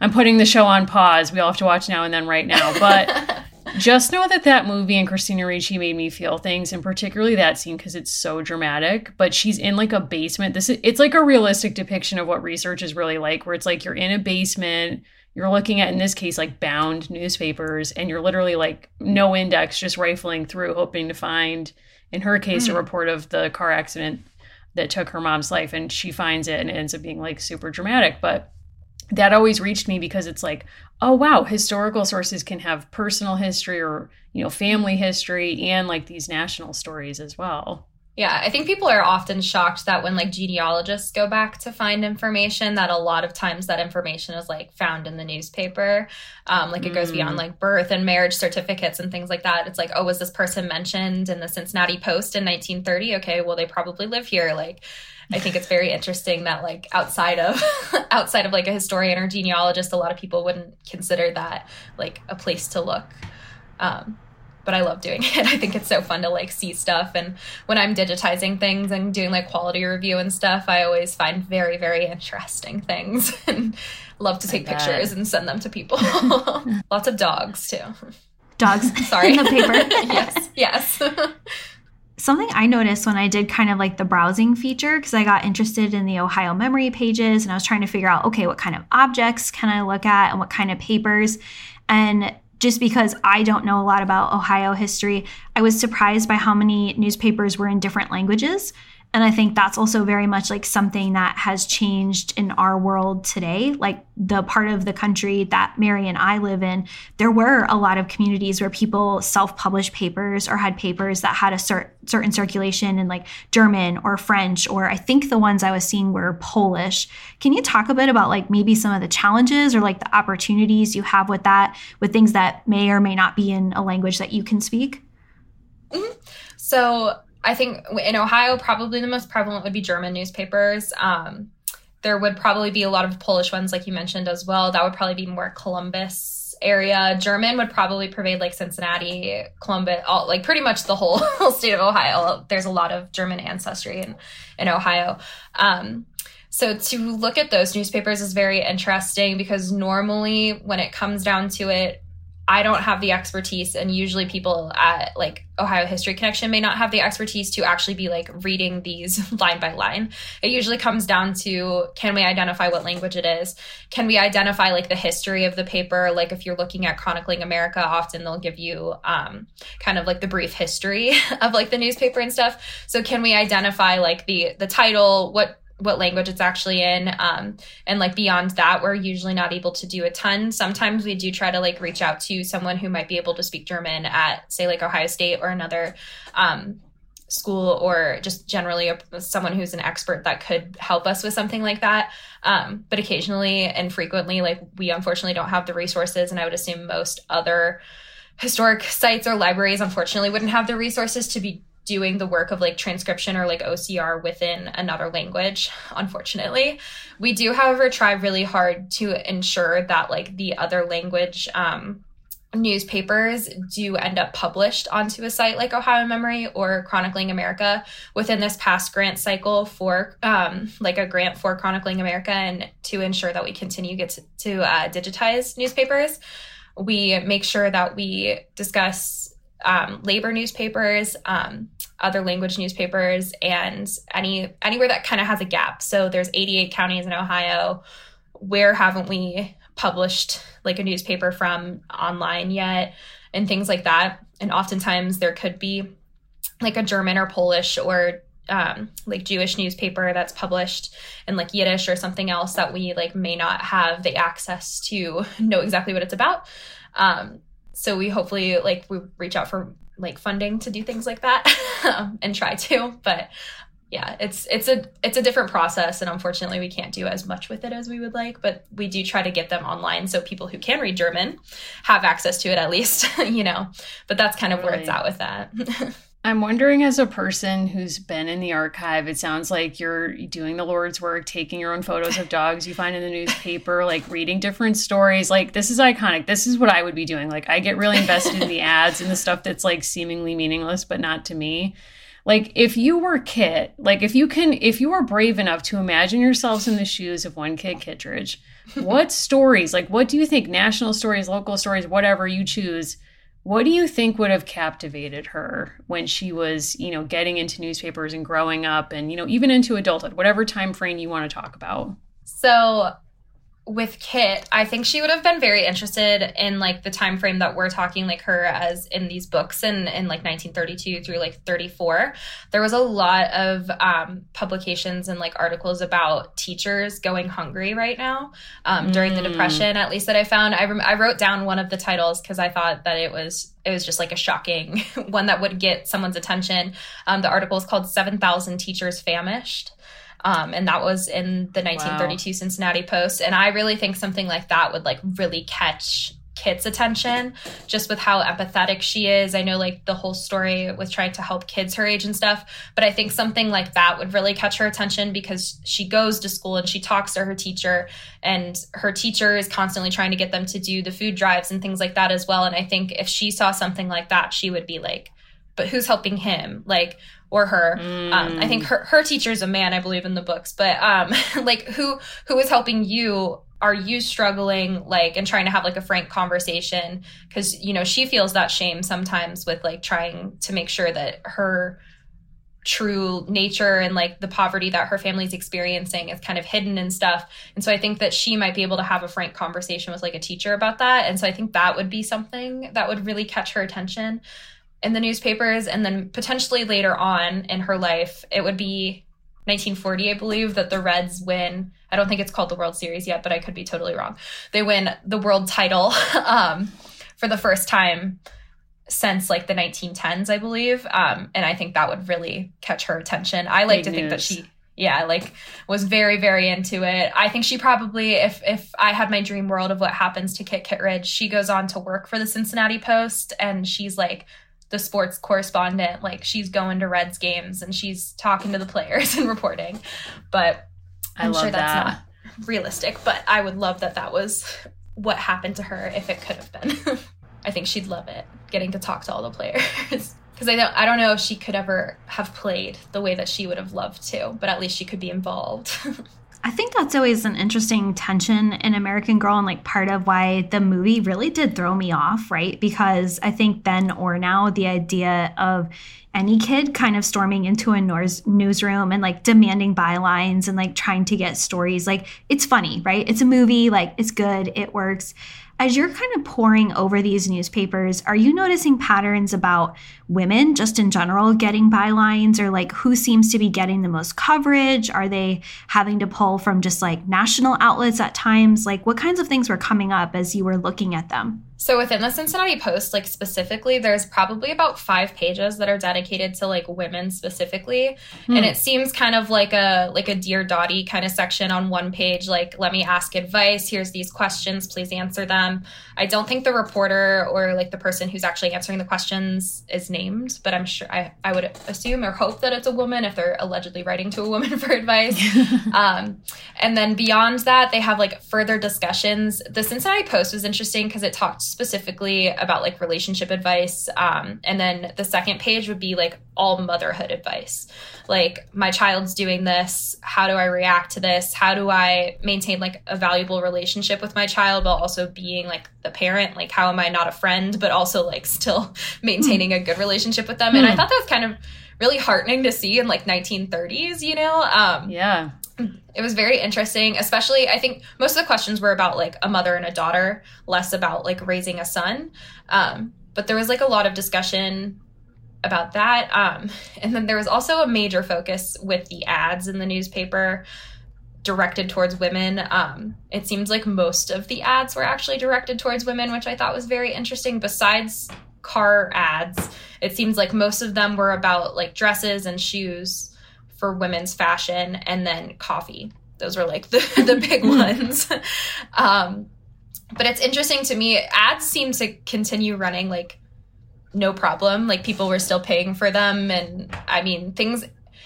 I'm putting the show on pause. We all have to watch now and then right now but just know that that movie and Christina Ricci made me feel things, and particularly that scene because it's so dramatic. But she's in like a basement. This is it's like a realistic depiction of what research is really like, where it's like you're in a basement. You're looking at, in this case, like bound newspapers, and you're literally like no index, just rifling through, hoping to find, in her case, mm. a report of the car accident that took her mom's life. And she finds it, and it ends up being like super dramatic. But that always reached me because it's like, oh wow, historical sources can have personal history or, you know, family history and like these national stories as well.
Yeah, I think people are often shocked that when like genealogists go back to find information, that a lot of times that information is like found in the newspaper. Um, like it goes beyond mm. like birth and marriage certificates and things like that. It's like, oh, was this person mentioned in the Cincinnati Post in 1930? Okay, well, they probably live here. Like, I think it's very interesting that like outside of outside of like a historian or genealogist, a lot of people wouldn't consider that like a place to look. Um, but I love doing it. I think it's so fun to like see stuff. And when I'm digitizing things and doing like quality review and stuff, I always find very, very interesting things and love to take pictures and send them to people. Lots of dogs too.
Dogs.
Sorry.
In the paper.
yes. Yes.
Something I noticed when I did kind of like the browsing feature, because I got interested in the Ohio memory pages and I was trying to figure out, okay, what kind of objects can I look at and what kind of papers? And just because I don't know a lot about Ohio history, I was surprised by how many newspapers were in different languages. And I think that's also very much like something that has changed in our world today. Like the part of the country that Mary and I live in, there were a lot of communities where people self published papers or had papers that had a cert- certain circulation in like German or French, or I think the ones I was seeing were Polish. Can you talk a bit about like maybe some of the challenges or like the opportunities you have with that, with things that may or may not be in a language that you can speak?
Mm-hmm. So, I think in Ohio, probably the most prevalent would be German newspapers. Um, there would probably be a lot of Polish ones, like you mentioned as well. That would probably be more Columbus area. German would probably pervade like Cincinnati, Columbus, all, like pretty much the whole state of Ohio. There's a lot of German ancestry in, in Ohio. Um, so to look at those newspapers is very interesting because normally when it comes down to it, I don't have the expertise, and usually people at like Ohio History Connection may not have the expertise to actually be like reading these line by line. It usually comes down to can we identify what language it is? Can we identify like the history of the paper? Like if you're looking at Chronicling America, often they'll give you um, kind of like the brief history of like the newspaper and stuff. So can we identify like the the title, what what language it's actually in um, and like beyond that we're usually not able to do a ton. Sometimes we do try to like reach out to someone who might be able to speak german at say like ohio state or another um, school or just generally a, someone who's an expert that could help us with something like that. Um, but occasionally and frequently like we unfortunately don't have the resources and i would assume most other historic sites or libraries unfortunately wouldn't have the resources to be doing the work of like transcription or like OCR within another language, unfortunately. We do, however, try really hard to ensure that like the other language um, newspapers do end up published onto a site like Ohio Memory or Chronicling America within this past grant cycle for um, like a grant for Chronicling America and to ensure that we continue get to, to uh, digitize newspapers. We make sure that we discuss um, labor newspapers, um, other language newspapers, and any anywhere that kind of has a gap. So there's 88 counties in Ohio. Where haven't we published like a newspaper from online yet, and things like that? And oftentimes there could be like a German or Polish or um, like Jewish newspaper that's published in like Yiddish or something else that we like may not have the access to know exactly what it's about. Um, so we hopefully like we reach out for like funding to do things like that um, and try to but yeah it's it's a it's a different process and unfortunately we can't do as much with it as we would like but we do try to get them online so people who can read german have access to it at least you know but that's kind of where it's at with that
I'm wondering, as a person who's been in the archive, it sounds like you're doing the Lord's work, taking your own photos of dogs you find in the newspaper, like reading different stories. Like, this is iconic. This is what I would be doing. Like, I get really invested in the ads and the stuff that's like seemingly meaningless, but not to me. Like, if you were Kit, like, if you can, if you are brave enough to imagine yourselves in the shoes of one Kit Kittredge, what stories, like, what do you think, national stories, local stories, whatever you choose, what do you think would have captivated her when she was, you know, getting into newspapers and growing up and, you know, even into adulthood, whatever time frame you want to talk about?
So with Kit, I think she would have been very interested in like the time frame that we're talking, like her as in these books in, in like 1932 through like 34. There was a lot of um, publications and like articles about teachers going hungry right now um, during mm. the Depression, at least that I found. I, rem- I wrote down one of the titles because I thought that it was it was just like a shocking one that would get someone's attention. Um, the article is called 7,000 Teachers Famished. Um, and that was in the 1932 wow. Cincinnati Post. And I really think something like that would like really catch Kit's attention just with how empathetic she is. I know like the whole story with trying to help kids her age and stuff, but I think something like that would really catch her attention because she goes to school and she talks to her teacher and her teacher is constantly trying to get them to do the food drives and things like that as well. And I think if she saw something like that, she would be like, but who's helping him? Like, or her. Mm. Um, I think her her teacher is a man, I believe in the books, but um, like who who is helping you? Are you struggling like and trying to have like a frank conversation? Because you know she feels that shame sometimes with like trying to make sure that her true nature and like the poverty that her family's experiencing is kind of hidden and stuff. And so I think that she might be able to have a frank conversation with like a teacher about that. And so I think that would be something that would really catch her attention in the newspapers and then potentially later on in her life it would be 1940 i believe that the reds win. I don't think it's called the world series yet but i could be totally wrong. They win the world title um, for the first time since like the 1910s i believe. Um, and i think that would really catch her attention. I like Big to news. think that she yeah like was very very into it. I think she probably if if i had my dream world of what happens to kit kittredge she goes on to work for the cincinnati post and she's like the sports correspondent like she's going to reds games and she's talking to the players and reporting. But i'm sure that's not realistic but i would love that that was what happened to her if it could have been. I think she'd love it getting to talk to all the players. Because I don't I don't know if she could ever have played the way that she would have loved to, but at least she could be involved.
I think that's always an interesting tension in American Girl and like part of why the movie really did throw me off, right? Because I think then or now the idea of any kid kind of storming into a newsroom and like demanding bylines and like trying to get stories like it's funny, right? It's a movie, like it's good, it works as you're kind of poring over these newspapers, are you noticing patterns about women just in general getting bylines or like who seems to be getting the most coverage? Are they having to pull from just like national outlets at times? Like what kinds of things were coming up as you were looking at them?
So within the Cincinnati Post, like specifically, there's probably about five pages that are dedicated to like women specifically, mm. and it seems kind of like a like a Dear Dottie kind of section on one page. Like, let me ask advice. Here's these questions. Please answer them. I don't think the reporter or like the person who's actually answering the questions is named, but I'm sure I I would assume or hope that it's a woman if they're allegedly writing to a woman for advice. um, and then beyond that, they have like further discussions. The Cincinnati Post was interesting because it talked specifically about like relationship advice. Um, and then the second page would be like all motherhood advice. Like, my child's doing this. How do I react to this? How do I maintain like a valuable relationship with my child while also being like the parent? Like, how am I not a friend, but also like still maintaining a good relationship with them? And I hmm. thought that was kind of really heartening to see in like 1930s, you know? Um,
yeah
it was very interesting especially i think most of the questions were about like a mother and a daughter less about like raising a son. Um, but there was like a lot of discussion about that. Um, and then there was also a major focus with the ads in the newspaper directed towards women. Um, it seems like most of the ads were actually directed towards women which i thought was very interesting. Besides car ads it seems like most of them were about like dresses and shoes for women's fashion and then coffee. Those were like the, the big ones. um, but it's interesting to me, ads seem to continue running like no problem. Like people were still paying for them. And I mean, things,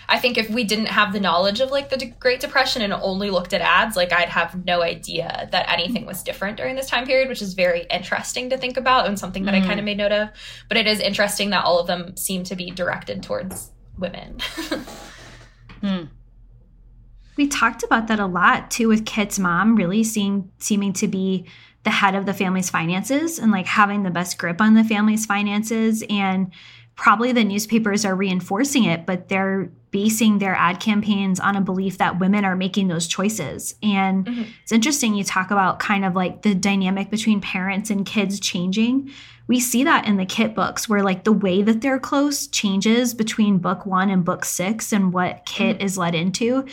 I think if we didn't have the knowledge of like the Great Depression and only looked at ads, like I'd have no idea that anything was different during this time period, which is very interesting to think about and something that mm. I kind of made note of. But it is interesting that all of them seem to be directed towards women.
Hmm. We talked about that a lot too with Kit's mom really seeing seeming to be the head of the family's finances and like having the best grip on the family's finances and probably the newspapers are reinforcing it, but they're basing their ad campaigns on a belief that women are making those choices. And mm-hmm. it's interesting you talk about kind of like the dynamic between parents and kids changing. We see that in the kit books where like the way that they're close changes between book 1 and book 6 and what Kit mm-hmm. is led into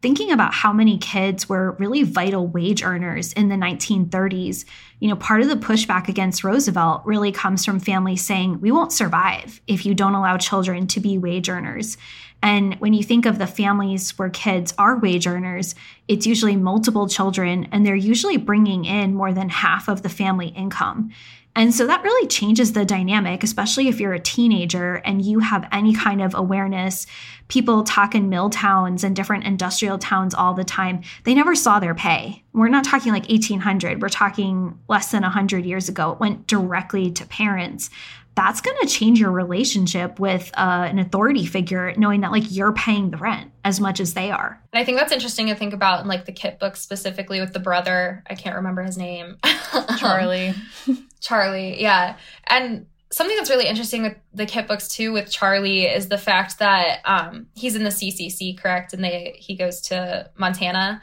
thinking about how many kids were really vital wage earners in the 1930s, you know, part of the pushback against Roosevelt really comes from families saying, we won't survive if you don't allow children to be wage earners. And when you think of the families where kids are wage earners, it's usually multiple children, and they're usually bringing in more than half of the family income. And so that really changes the dynamic, especially if you're a teenager and you have any kind of awareness. People talk in mill towns and different industrial towns all the time. They never saw their pay. We're not talking like 1800, we're talking less than 100 years ago. It went directly to parents that's going to change your relationship with uh, an authority figure knowing that like you're paying the rent as much as they are
and i think that's interesting to think about in like the kit book specifically with the brother i can't remember his name
charlie
charlie yeah. And something that's really interesting with the kit books too with charlie is the fact that um, he's in the ccc correct? And they he goes to montana.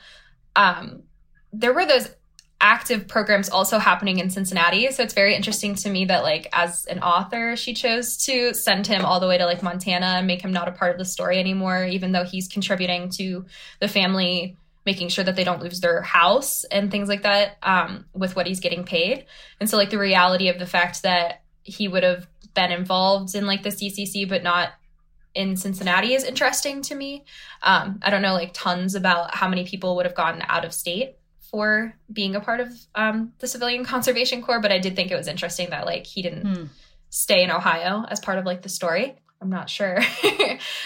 Um, there were those active programs also happening in Cincinnati. So it's very interesting to me that like as an author, she chose to send him all the way to like Montana and make him not a part of the story anymore, even though he's contributing to the family making sure that they don't lose their house and things like that um, with what he's getting paid. And so like the reality of the fact that he would have been involved in like the CCC but not in Cincinnati is interesting to me. Um, I don't know like tons about how many people would have gone out of state for being a part of um, the Civilian Conservation Corps, but I did think it was interesting that like he didn't hmm. stay in Ohio as part of like the story. I'm not sure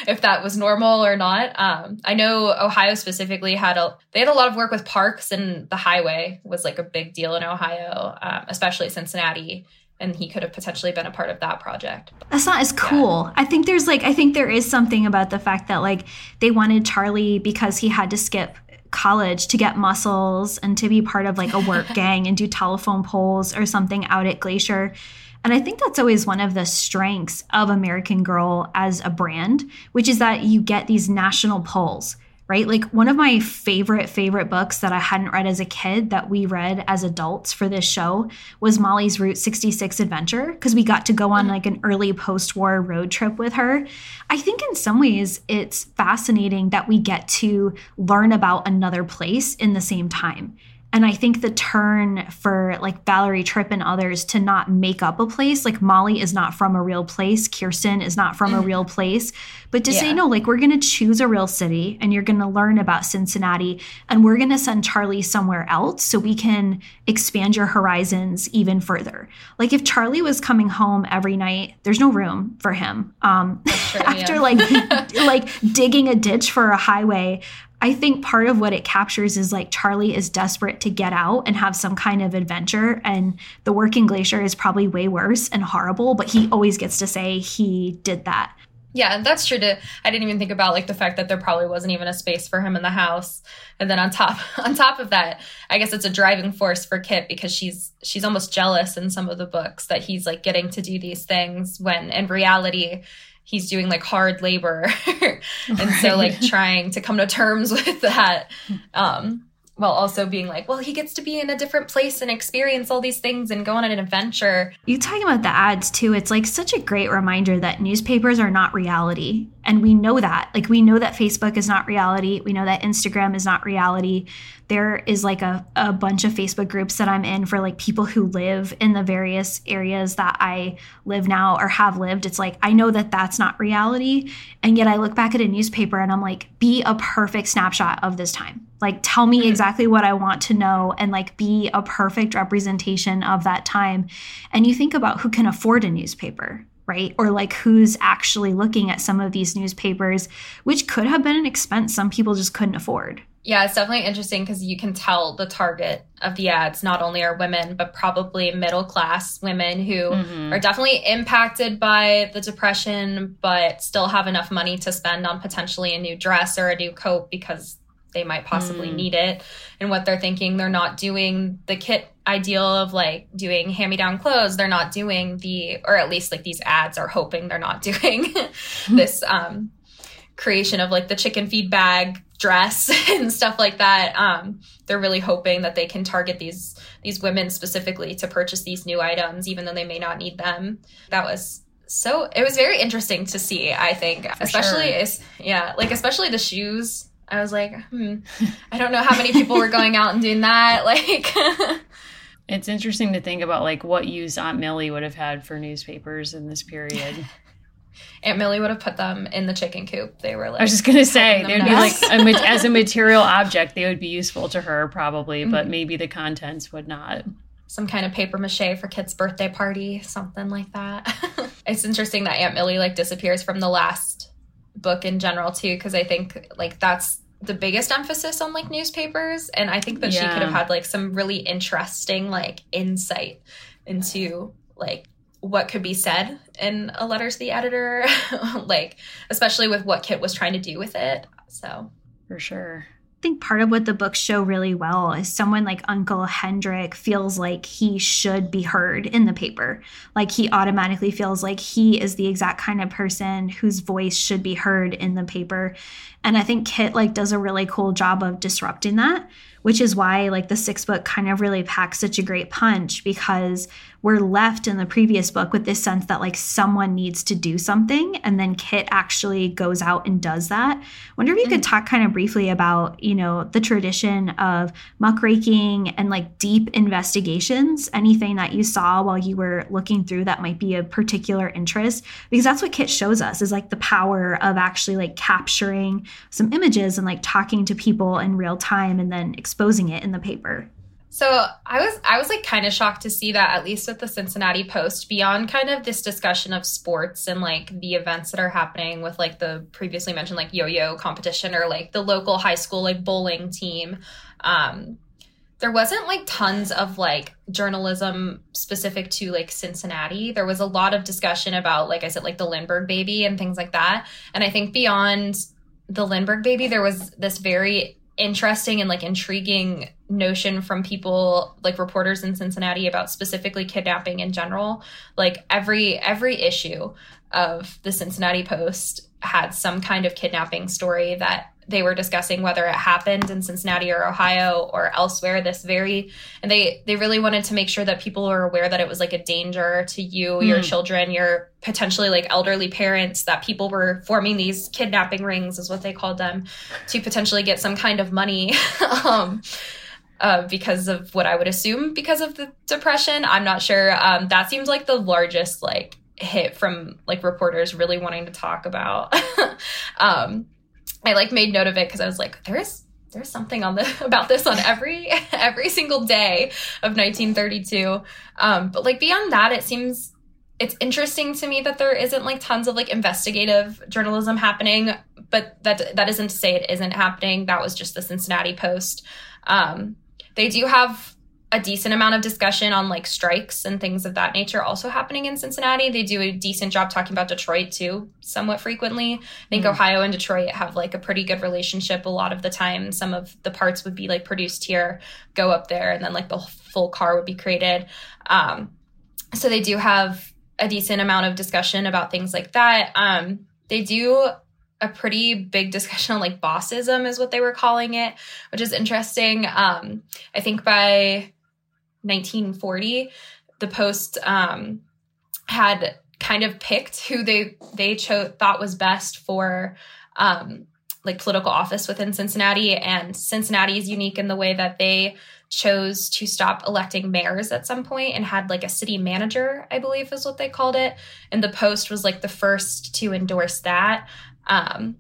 if that was normal or not. Um, I know Ohio specifically had a they had a lot of work with parks and the highway was like a big deal in Ohio, um, especially Cincinnati. And he could have potentially been a part of that project.
That's not as cool. Yeah. I think there's like I think there is something about the fact that like they wanted Charlie because he had to skip college to get muscles and to be part of like a work gang and do telephone poles or something out at Glacier. And I think that's always one of the strengths of American Girl as a brand, which is that you get these national polls right? Like one of my favorite, favorite books that I hadn't read as a kid that we read as adults for this show was Molly's Route 66 Adventure because we got to go on mm-hmm. like an early post war road trip with her. I think in some ways it's fascinating that we get to learn about another place in the same time. And I think the turn for like Valerie Tripp and others to not make up a place, like Molly is not from a real place, Kirsten is not from a real place, but to yeah. say, no, like we're going to choose a real city and you're going to learn about Cincinnati and we're going to send Charlie somewhere else so we can expand your horizons even further. Like if Charlie was coming home every night, there's no room for him. Um, true, after yeah. like like digging a ditch for a highway, I think part of what it captures is like Charlie is desperate to get out and have some kind of adventure. And the working glacier is probably way worse and horrible, but he always gets to say he did that.
Yeah, that's true. To I didn't even think about like the fact that there probably wasn't even a space for him in the house. And then on top on top of that, I guess it's a driving force for Kit because she's she's almost jealous in some of the books that he's like getting to do these things when in reality he's doing like hard labor. And so like trying to come to terms with that. Um while also being like, well, he gets to be in a different place and experience all these things and go on an adventure.
You talking about the ads too, it's like such a great reminder that newspapers are not reality. And we know that. Like we know that Facebook is not reality. We know that Instagram is not reality there is like a, a bunch of Facebook groups that I'm in for like people who live in the various areas that I live now or have lived. It's like, I know that that's not reality. And yet I look back at a newspaper and I'm like, be a perfect snapshot of this time. Like, tell me mm-hmm. exactly what I want to know and like be a perfect representation of that time. And you think about who can afford a newspaper, right? Or like who's actually looking at some of these newspapers, which could have been an expense some people just couldn't afford.
Yeah, it's definitely interesting because you can tell the target of the ads not only are women, but probably middle class women who mm-hmm. are definitely impacted by the depression, but still have enough money to spend on potentially a new dress or a new coat because they might possibly mm. need it. And what they're thinking, they're not doing the kit ideal of like doing hand me down clothes. They're not doing the, or at least like these ads are hoping they're not doing this um, creation of like the chicken feed bag dress and stuff like that. Um, they're really hoping that they can target these these women specifically to purchase these new items, even though they may not need them. That was so it was very interesting to see i think For especially sure. is yeah like especially the shoes i was like hmm i don't know how many people were going out and doing that like
it's interesting to think about like what use aunt millie would have had for newspapers in this period
Aunt Millie would have put them in the chicken coop. They were like.
I was just gonna say they would be like a, as a material object. They would be useful to her probably, mm-hmm. but maybe the contents would not
some kind of paper mache for kids' birthday party, something like that. it's interesting that Aunt Millie like disappears from the last book in general too, because I think like that's the biggest emphasis on like newspapers, and I think that yeah. she could have had like some really interesting like insight into like what could be said in a letter to the editor, like especially with what Kit was trying to do with it. So
for sure
think part of what the books show really well is someone like Uncle Hendrik feels like he should be heard in the paper. Like he automatically feels like he is the exact kind of person whose voice should be heard in the paper. And I think Kit like does a really cool job of disrupting that, which is why like the sixth book kind of really packs such a great punch because we're left in the previous book with this sense that like someone needs to do something and then kit actually goes out and does that wonder if you mm-hmm. could mm. talk kind of briefly about you know the tradition of muckraking and like deep investigations anything that you saw while you were looking through that might be a particular interest because that's what kit shows us is like the power of actually like capturing some images and like talking to people in real time and then exposing it in the paper
so I was I was like kind of shocked to see that at least with the Cincinnati Post beyond kind of this discussion of sports and like the events that are happening with like the previously mentioned like yo-yo competition or like the local high school like bowling team um there wasn't like tons of like journalism specific to like Cincinnati. There was a lot of discussion about like I said like the Lindbergh baby and things like that. And I think beyond the Lindbergh baby there was this very interesting and like intriguing notion from people like reporters in Cincinnati about specifically kidnapping in general. Like every every issue of the Cincinnati Post had some kind of kidnapping story that they were discussing whether it happened in Cincinnati or Ohio or elsewhere this very and they they really wanted to make sure that people were aware that it was like a danger to you mm. your children your potentially like elderly parents that people were forming these kidnapping rings is what they called them to potentially get some kind of money um uh, because of what I would assume because of the depression. I'm not sure. Um, that seems like the largest like hit from like reporters really wanting to talk about. um, I like made note of it because I was like, there is there's something on the about this on every every single day of 1932. Um, but like beyond that, it seems it's interesting to me that there isn't like tons of like investigative journalism happening. But that that isn't to say it isn't happening. That was just the Cincinnati Post. Um, they do have a decent amount of discussion on like strikes and things of that nature also happening in Cincinnati. They do a decent job talking about Detroit too, somewhat frequently. I think mm. Ohio and Detroit have like a pretty good relationship a lot of the time. Some of the parts would be like produced here, go up there, and then like the full car would be created. Um, so they do have a decent amount of discussion about things like that. Um, they do a pretty big discussion on like bossism is what they were calling it, which is interesting. Um, I think by 1940, the Post um, had kind of picked who they they chose thought was best for um, like political office within Cincinnati, and Cincinnati is unique in the way that they chose to stop electing mayors at some point and had like a city manager, I believe is what they called it. And the Post was like the first to endorse that um,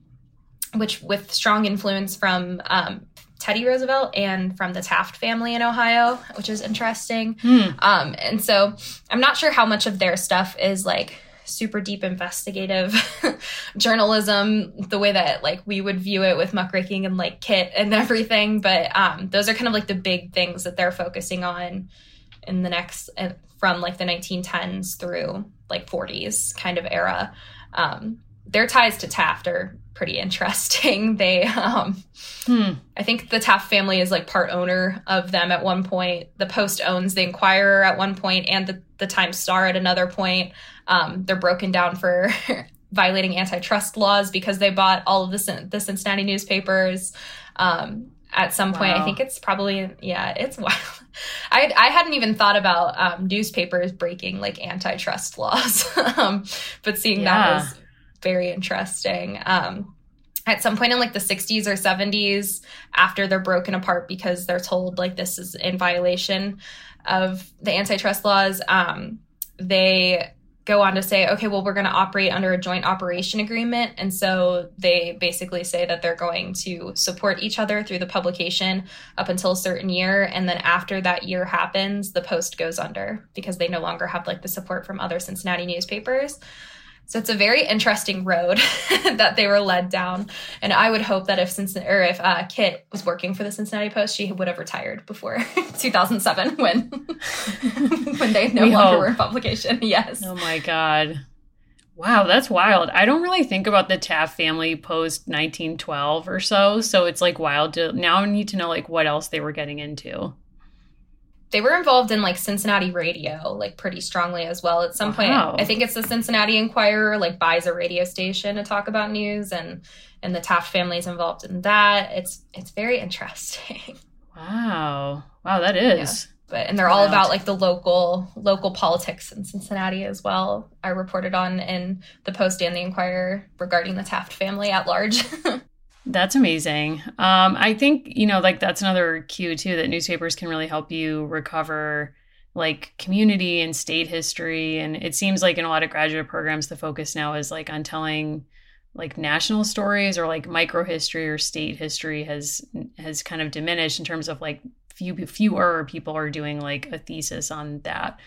which with strong influence from um, Teddy Roosevelt and from the Taft family in Ohio, which is interesting. Hmm. Um, and so I'm not sure how much of their stuff is like super deep investigative journalism, the way that like we would view it with muckraking and like Kit and everything. But um, those are kind of like the big things that they're focusing on in the next uh, from like the 1910s through like 40s kind of era. Um, their ties to Taft are pretty interesting. They, um, hmm. I think the Taft family is like part owner of them at one point. The Post owns the Enquirer at one point and the, the Times Star at another point. Um, they're broken down for violating antitrust laws because they bought all of the, the Cincinnati newspapers. Um, at some point, wow. I think it's probably, yeah, it's wild. I, I hadn't even thought about um, newspapers breaking like antitrust laws, um, but seeing yeah. that was very interesting. Um, at some point in like the 60s or 70s, after they're broken apart because they're told like this is in violation of the antitrust laws, um, they go on to say, okay, well, we're going to operate under a joint operation agreement. And so they basically say that they're going to support each other through the publication up until a certain year. And then after that year happens, the post goes under because they no longer have like the support from other Cincinnati newspapers. So it's a very interesting road that they were led down. And I would hope that if Cincinnati or if uh, Kit was working for the Cincinnati Post, she would have retired before 2007 when when they no we longer hope. were in publication. Yes.
Oh my god. Wow, that's wild. I don't really think about the Taft family post 1912 or so, so it's like wild to now I need to know like what else they were getting into
they were involved in like Cincinnati radio, like pretty strongly as well. At some wow. point, I think it's the Cincinnati Enquirer like buys a radio station to talk about news, and and the Taft family is involved in that. It's it's very interesting.
Wow, wow, that is.
Yeah. But and they're all about like the local local politics in Cincinnati as well. I reported on in the Post and the Enquirer regarding the Taft family at large.
That's amazing. Um, I think, you know, like that's another cue too that newspapers can really help you recover like community and state history. And it seems like in a lot of graduate programs, the focus now is like on telling like national stories or like micro history or state history has has kind of diminished in terms of like few fewer people are doing like a thesis on that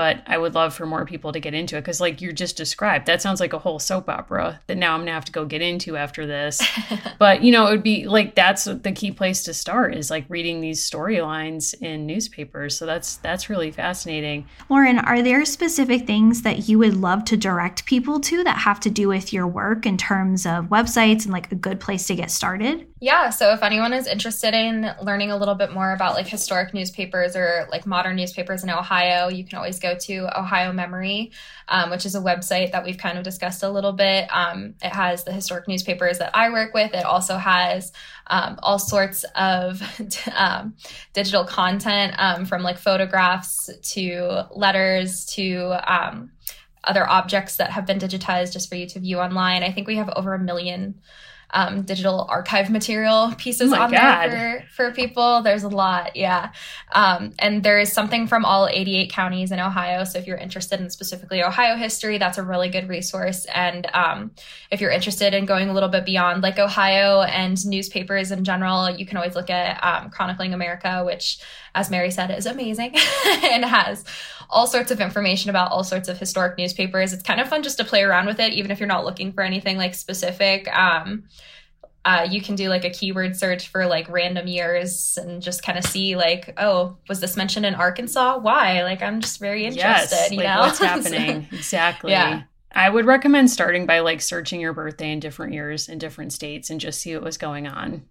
but I would love for more people to get into it because, like you just described, that sounds like a whole soap opera that now I'm gonna have to go get into after this. but you know, it would be like that's the key place to start is like reading these storylines in newspapers. So that's that's really fascinating.
Lauren, are there specific things that you would love to direct people to that have to do with your work in terms of websites and like a good place to get started?
Yeah. So if anyone is interested in learning a little bit more about like historic newspapers or like modern newspapers in Ohio, you can always go to Ohio Memory, um, which is a website that we've kind of discussed a little bit. Um, it has the historic newspapers that I work with. It also has um, all sorts of um, digital content um, from like photographs to letters to um, other objects that have been digitized just for you to view online. I think we have over a million um, digital archive material pieces oh on God. there for, for people. There's a lot, yeah. Um, and there is something from all 88 counties in Ohio. So if you're interested in specifically Ohio history, that's a really good resource. And um, if you're interested in going a little bit beyond like Ohio and newspapers in general, you can always look at um, Chronicling America, which, as Mary said, is amazing and has all sorts of information about all sorts of historic newspapers. It's kind of fun just to play around with it, even if you're not looking for anything like specific. Um, uh, you can do like a keyword search for like random years and just kind of see like, oh, was this mentioned in Arkansas? Why? Like, I'm just very interested. Yes,
you
like know
what's happening exactly. Yeah. I would recommend starting by like searching your birthday in different years in different states and just see what was going on.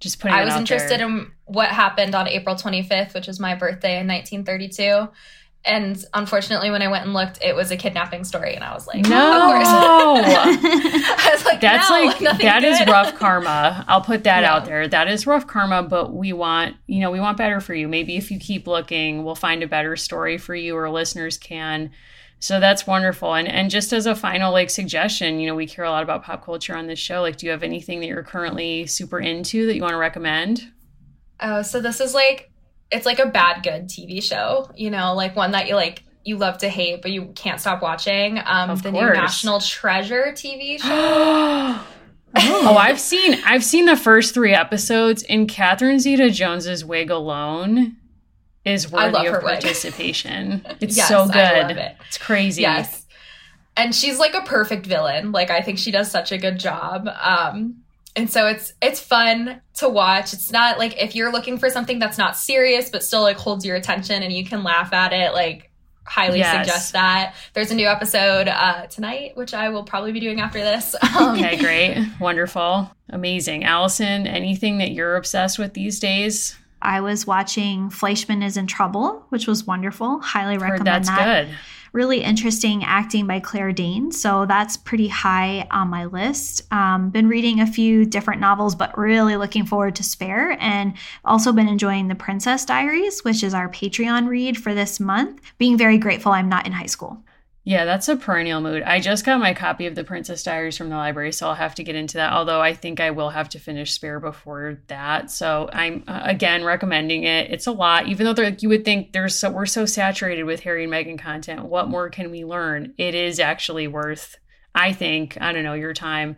Just putting. I
was interested there. in what happened on April 25th, which was my birthday in 1932. And unfortunately, when I went and looked, it was a kidnapping story, and I was like,
"No!" I was like, "That's no, like that is rough karma." I'll put that out there. That is rough karma, but we want, you know, we want better for you. Maybe if you keep looking, we'll find a better story for you, or listeners can. So that's wonderful. And and just as a final like suggestion, you know, we care a lot about pop culture on this show. Like, do you have anything that you're currently super into that you want to recommend?
Oh, so this is like it's like a bad good TV show, you know, like one that you like you love to hate but you can't stop watching. Um of the course. new National Treasure TV show.
oh, I've seen I've seen the first three episodes and Catherine Zeta Jones's wig alone is worthy of participation. It's yes, so good. It. It's crazy.
Yes. And she's like a perfect villain. Like I think she does such a good job. Um and so it's it's fun to watch. It's not like if you're looking for something that's not serious but still like holds your attention and you can laugh at it, like highly yes. suggest that. There's a new episode uh, tonight, which I will probably be doing after this.
Um, okay, great. Wonderful. Amazing. Allison, anything that you're obsessed with these days?
I was watching Fleishman is in Trouble, which was wonderful. Highly recommend
Heard that's
that.
good
really interesting acting by Claire Danes. So that's pretty high on my list. Um, been reading a few different novels, but really looking forward to Spare. And also been enjoying The Princess Diaries, which is our Patreon read for this month. Being very grateful I'm not in high school.
Yeah, that's a perennial mood. I just got my copy of The Princess Diaries from the library, so I'll have to get into that. Although I think I will have to finish Spare before that. So I'm uh, again recommending it. It's a lot, even though like you would think there's so we're so saturated with Harry and Meghan content. What more can we learn? It is actually worth, I think, I don't know, your time.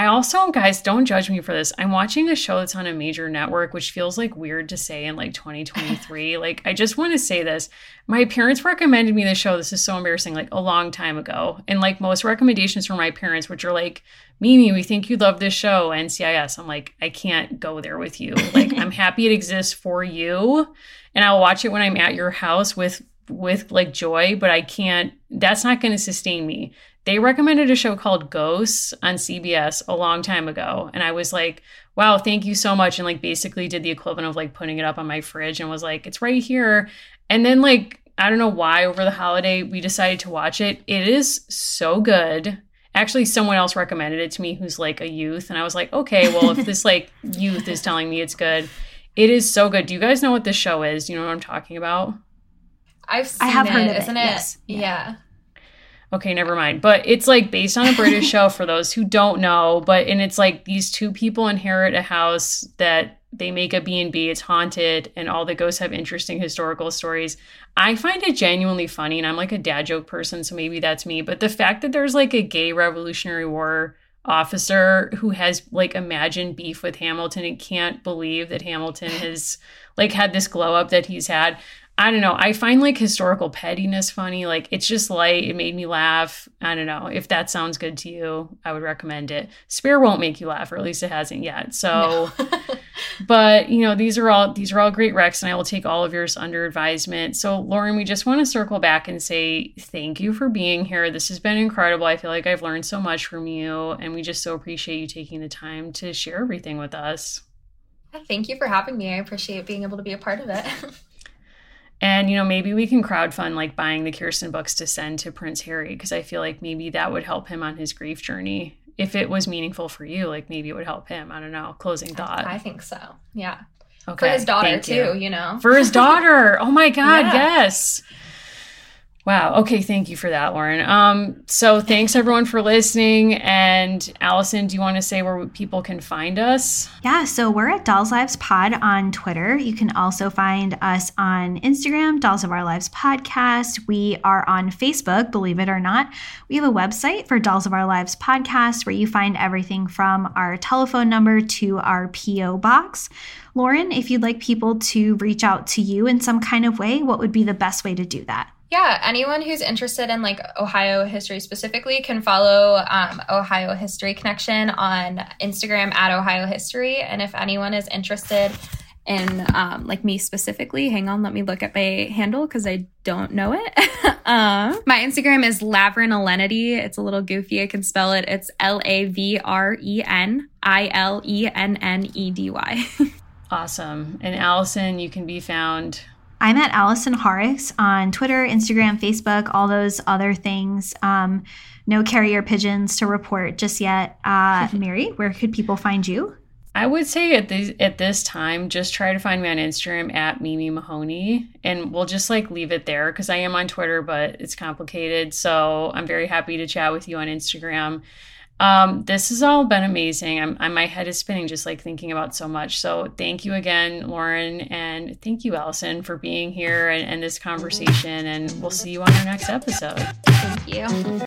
I also, guys, don't judge me for this. I'm watching a show that's on a major network, which feels like weird to say in like 2023. like, I just want to say this. My parents recommended me the show. This is so embarrassing, like a long time ago. And like most recommendations from my parents, which are like, Mimi, we think you love this show, NCIS. I'm like, I can't go there with you. Like, I'm happy it exists for you. And I'll watch it when I'm at your house with with like joy, but I can't, that's not going to sustain me they recommended a show called Ghosts on CBS a long time ago. And I was like, wow, thank you so much. And like basically did the equivalent of like putting it up on my fridge and was like, it's right here. And then like, I don't know why over the holiday we decided to watch it. It is so good. Actually, someone else recommended it to me who's like a youth. And I was like, okay, well, if this like youth is telling me it's good, it is so good. Do you guys know what this show is? Do you know what I'm talking about?
I've I have it, heard of isn't it? it? Yes. Yeah. yeah.
Okay, never mind. But it's like based on a British show for those who don't know. But and it's like these two people inherit a house that they make a B&B. It's haunted, and all the ghosts have interesting historical stories. I find it genuinely funny, and I'm like a dad joke person, so maybe that's me. But the fact that there's like a gay Revolutionary War officer who has like imagined beef with Hamilton and can't believe that Hamilton has like had this glow up that he's had. I don't know. I find like historical pettiness funny. Like it's just light. It made me laugh. I don't know. If that sounds good to you, I would recommend it. Spare won't make you laugh, or at least it hasn't yet. So no. but you know, these are all these are all great recs, and I will take all of yours under advisement. So Lauren, we just want to circle back and say thank you for being here. This has been incredible. I feel like I've learned so much from you, and we just so appreciate you taking the time to share everything with us.
Thank you for having me. I appreciate being able to be a part of it.
And, you know, maybe we can crowdfund like buying the Kirsten books to send to Prince Harry because I feel like maybe that would help him on his grief journey. If it was meaningful for you, like maybe it would help him. I don't know. Closing thought.
I, I think so. Yeah. Okay. For his daughter, too, you. you. know?
For his daughter. Oh my God. Yeah. Yes. Wow. Okay. Thank you for that, Lauren. Um, so thanks everyone for listening. And Allison, do you want to say where people can find us?
Yeah. So we're at Dolls Lives Pod on Twitter. You can also find us on Instagram, Dolls of Our Lives Podcast. We are on Facebook, believe it or not. We have a website for Dolls of Our Lives Podcast where you find everything from our telephone number to our P.O. box. Lauren, if you'd like people to reach out to you in some kind of way, what would be the best way to do that?
Yeah, anyone who's interested in like Ohio history specifically can follow um, Ohio History Connection on Instagram at Ohio History. And if anyone is interested in um, like me specifically, hang on, let me look at my handle because I don't know it. uh, my Instagram is Lavren Ilenedy. It's a little goofy. I can spell it. It's L A V R E N I L E N N E D Y.
Awesome. And Allison, you can be found
I'm at Allison Horrocks on Twitter, Instagram, Facebook, all those other things. Um, no carrier pigeons to report just yet. Uh, Mary, where could people find you?
I would say at this at this time, just try to find me on Instagram at Mimi Mahoney, and we'll just like leave it there because I am on Twitter, but it's complicated. So I'm very happy to chat with you on Instagram. Um, this has all been amazing. I'm, I'm, my head is spinning just like thinking about so much. So thank you again, Lauren, and thank you, Allison, for being here and, and this conversation. And we'll see you on our next episode.
Thank you.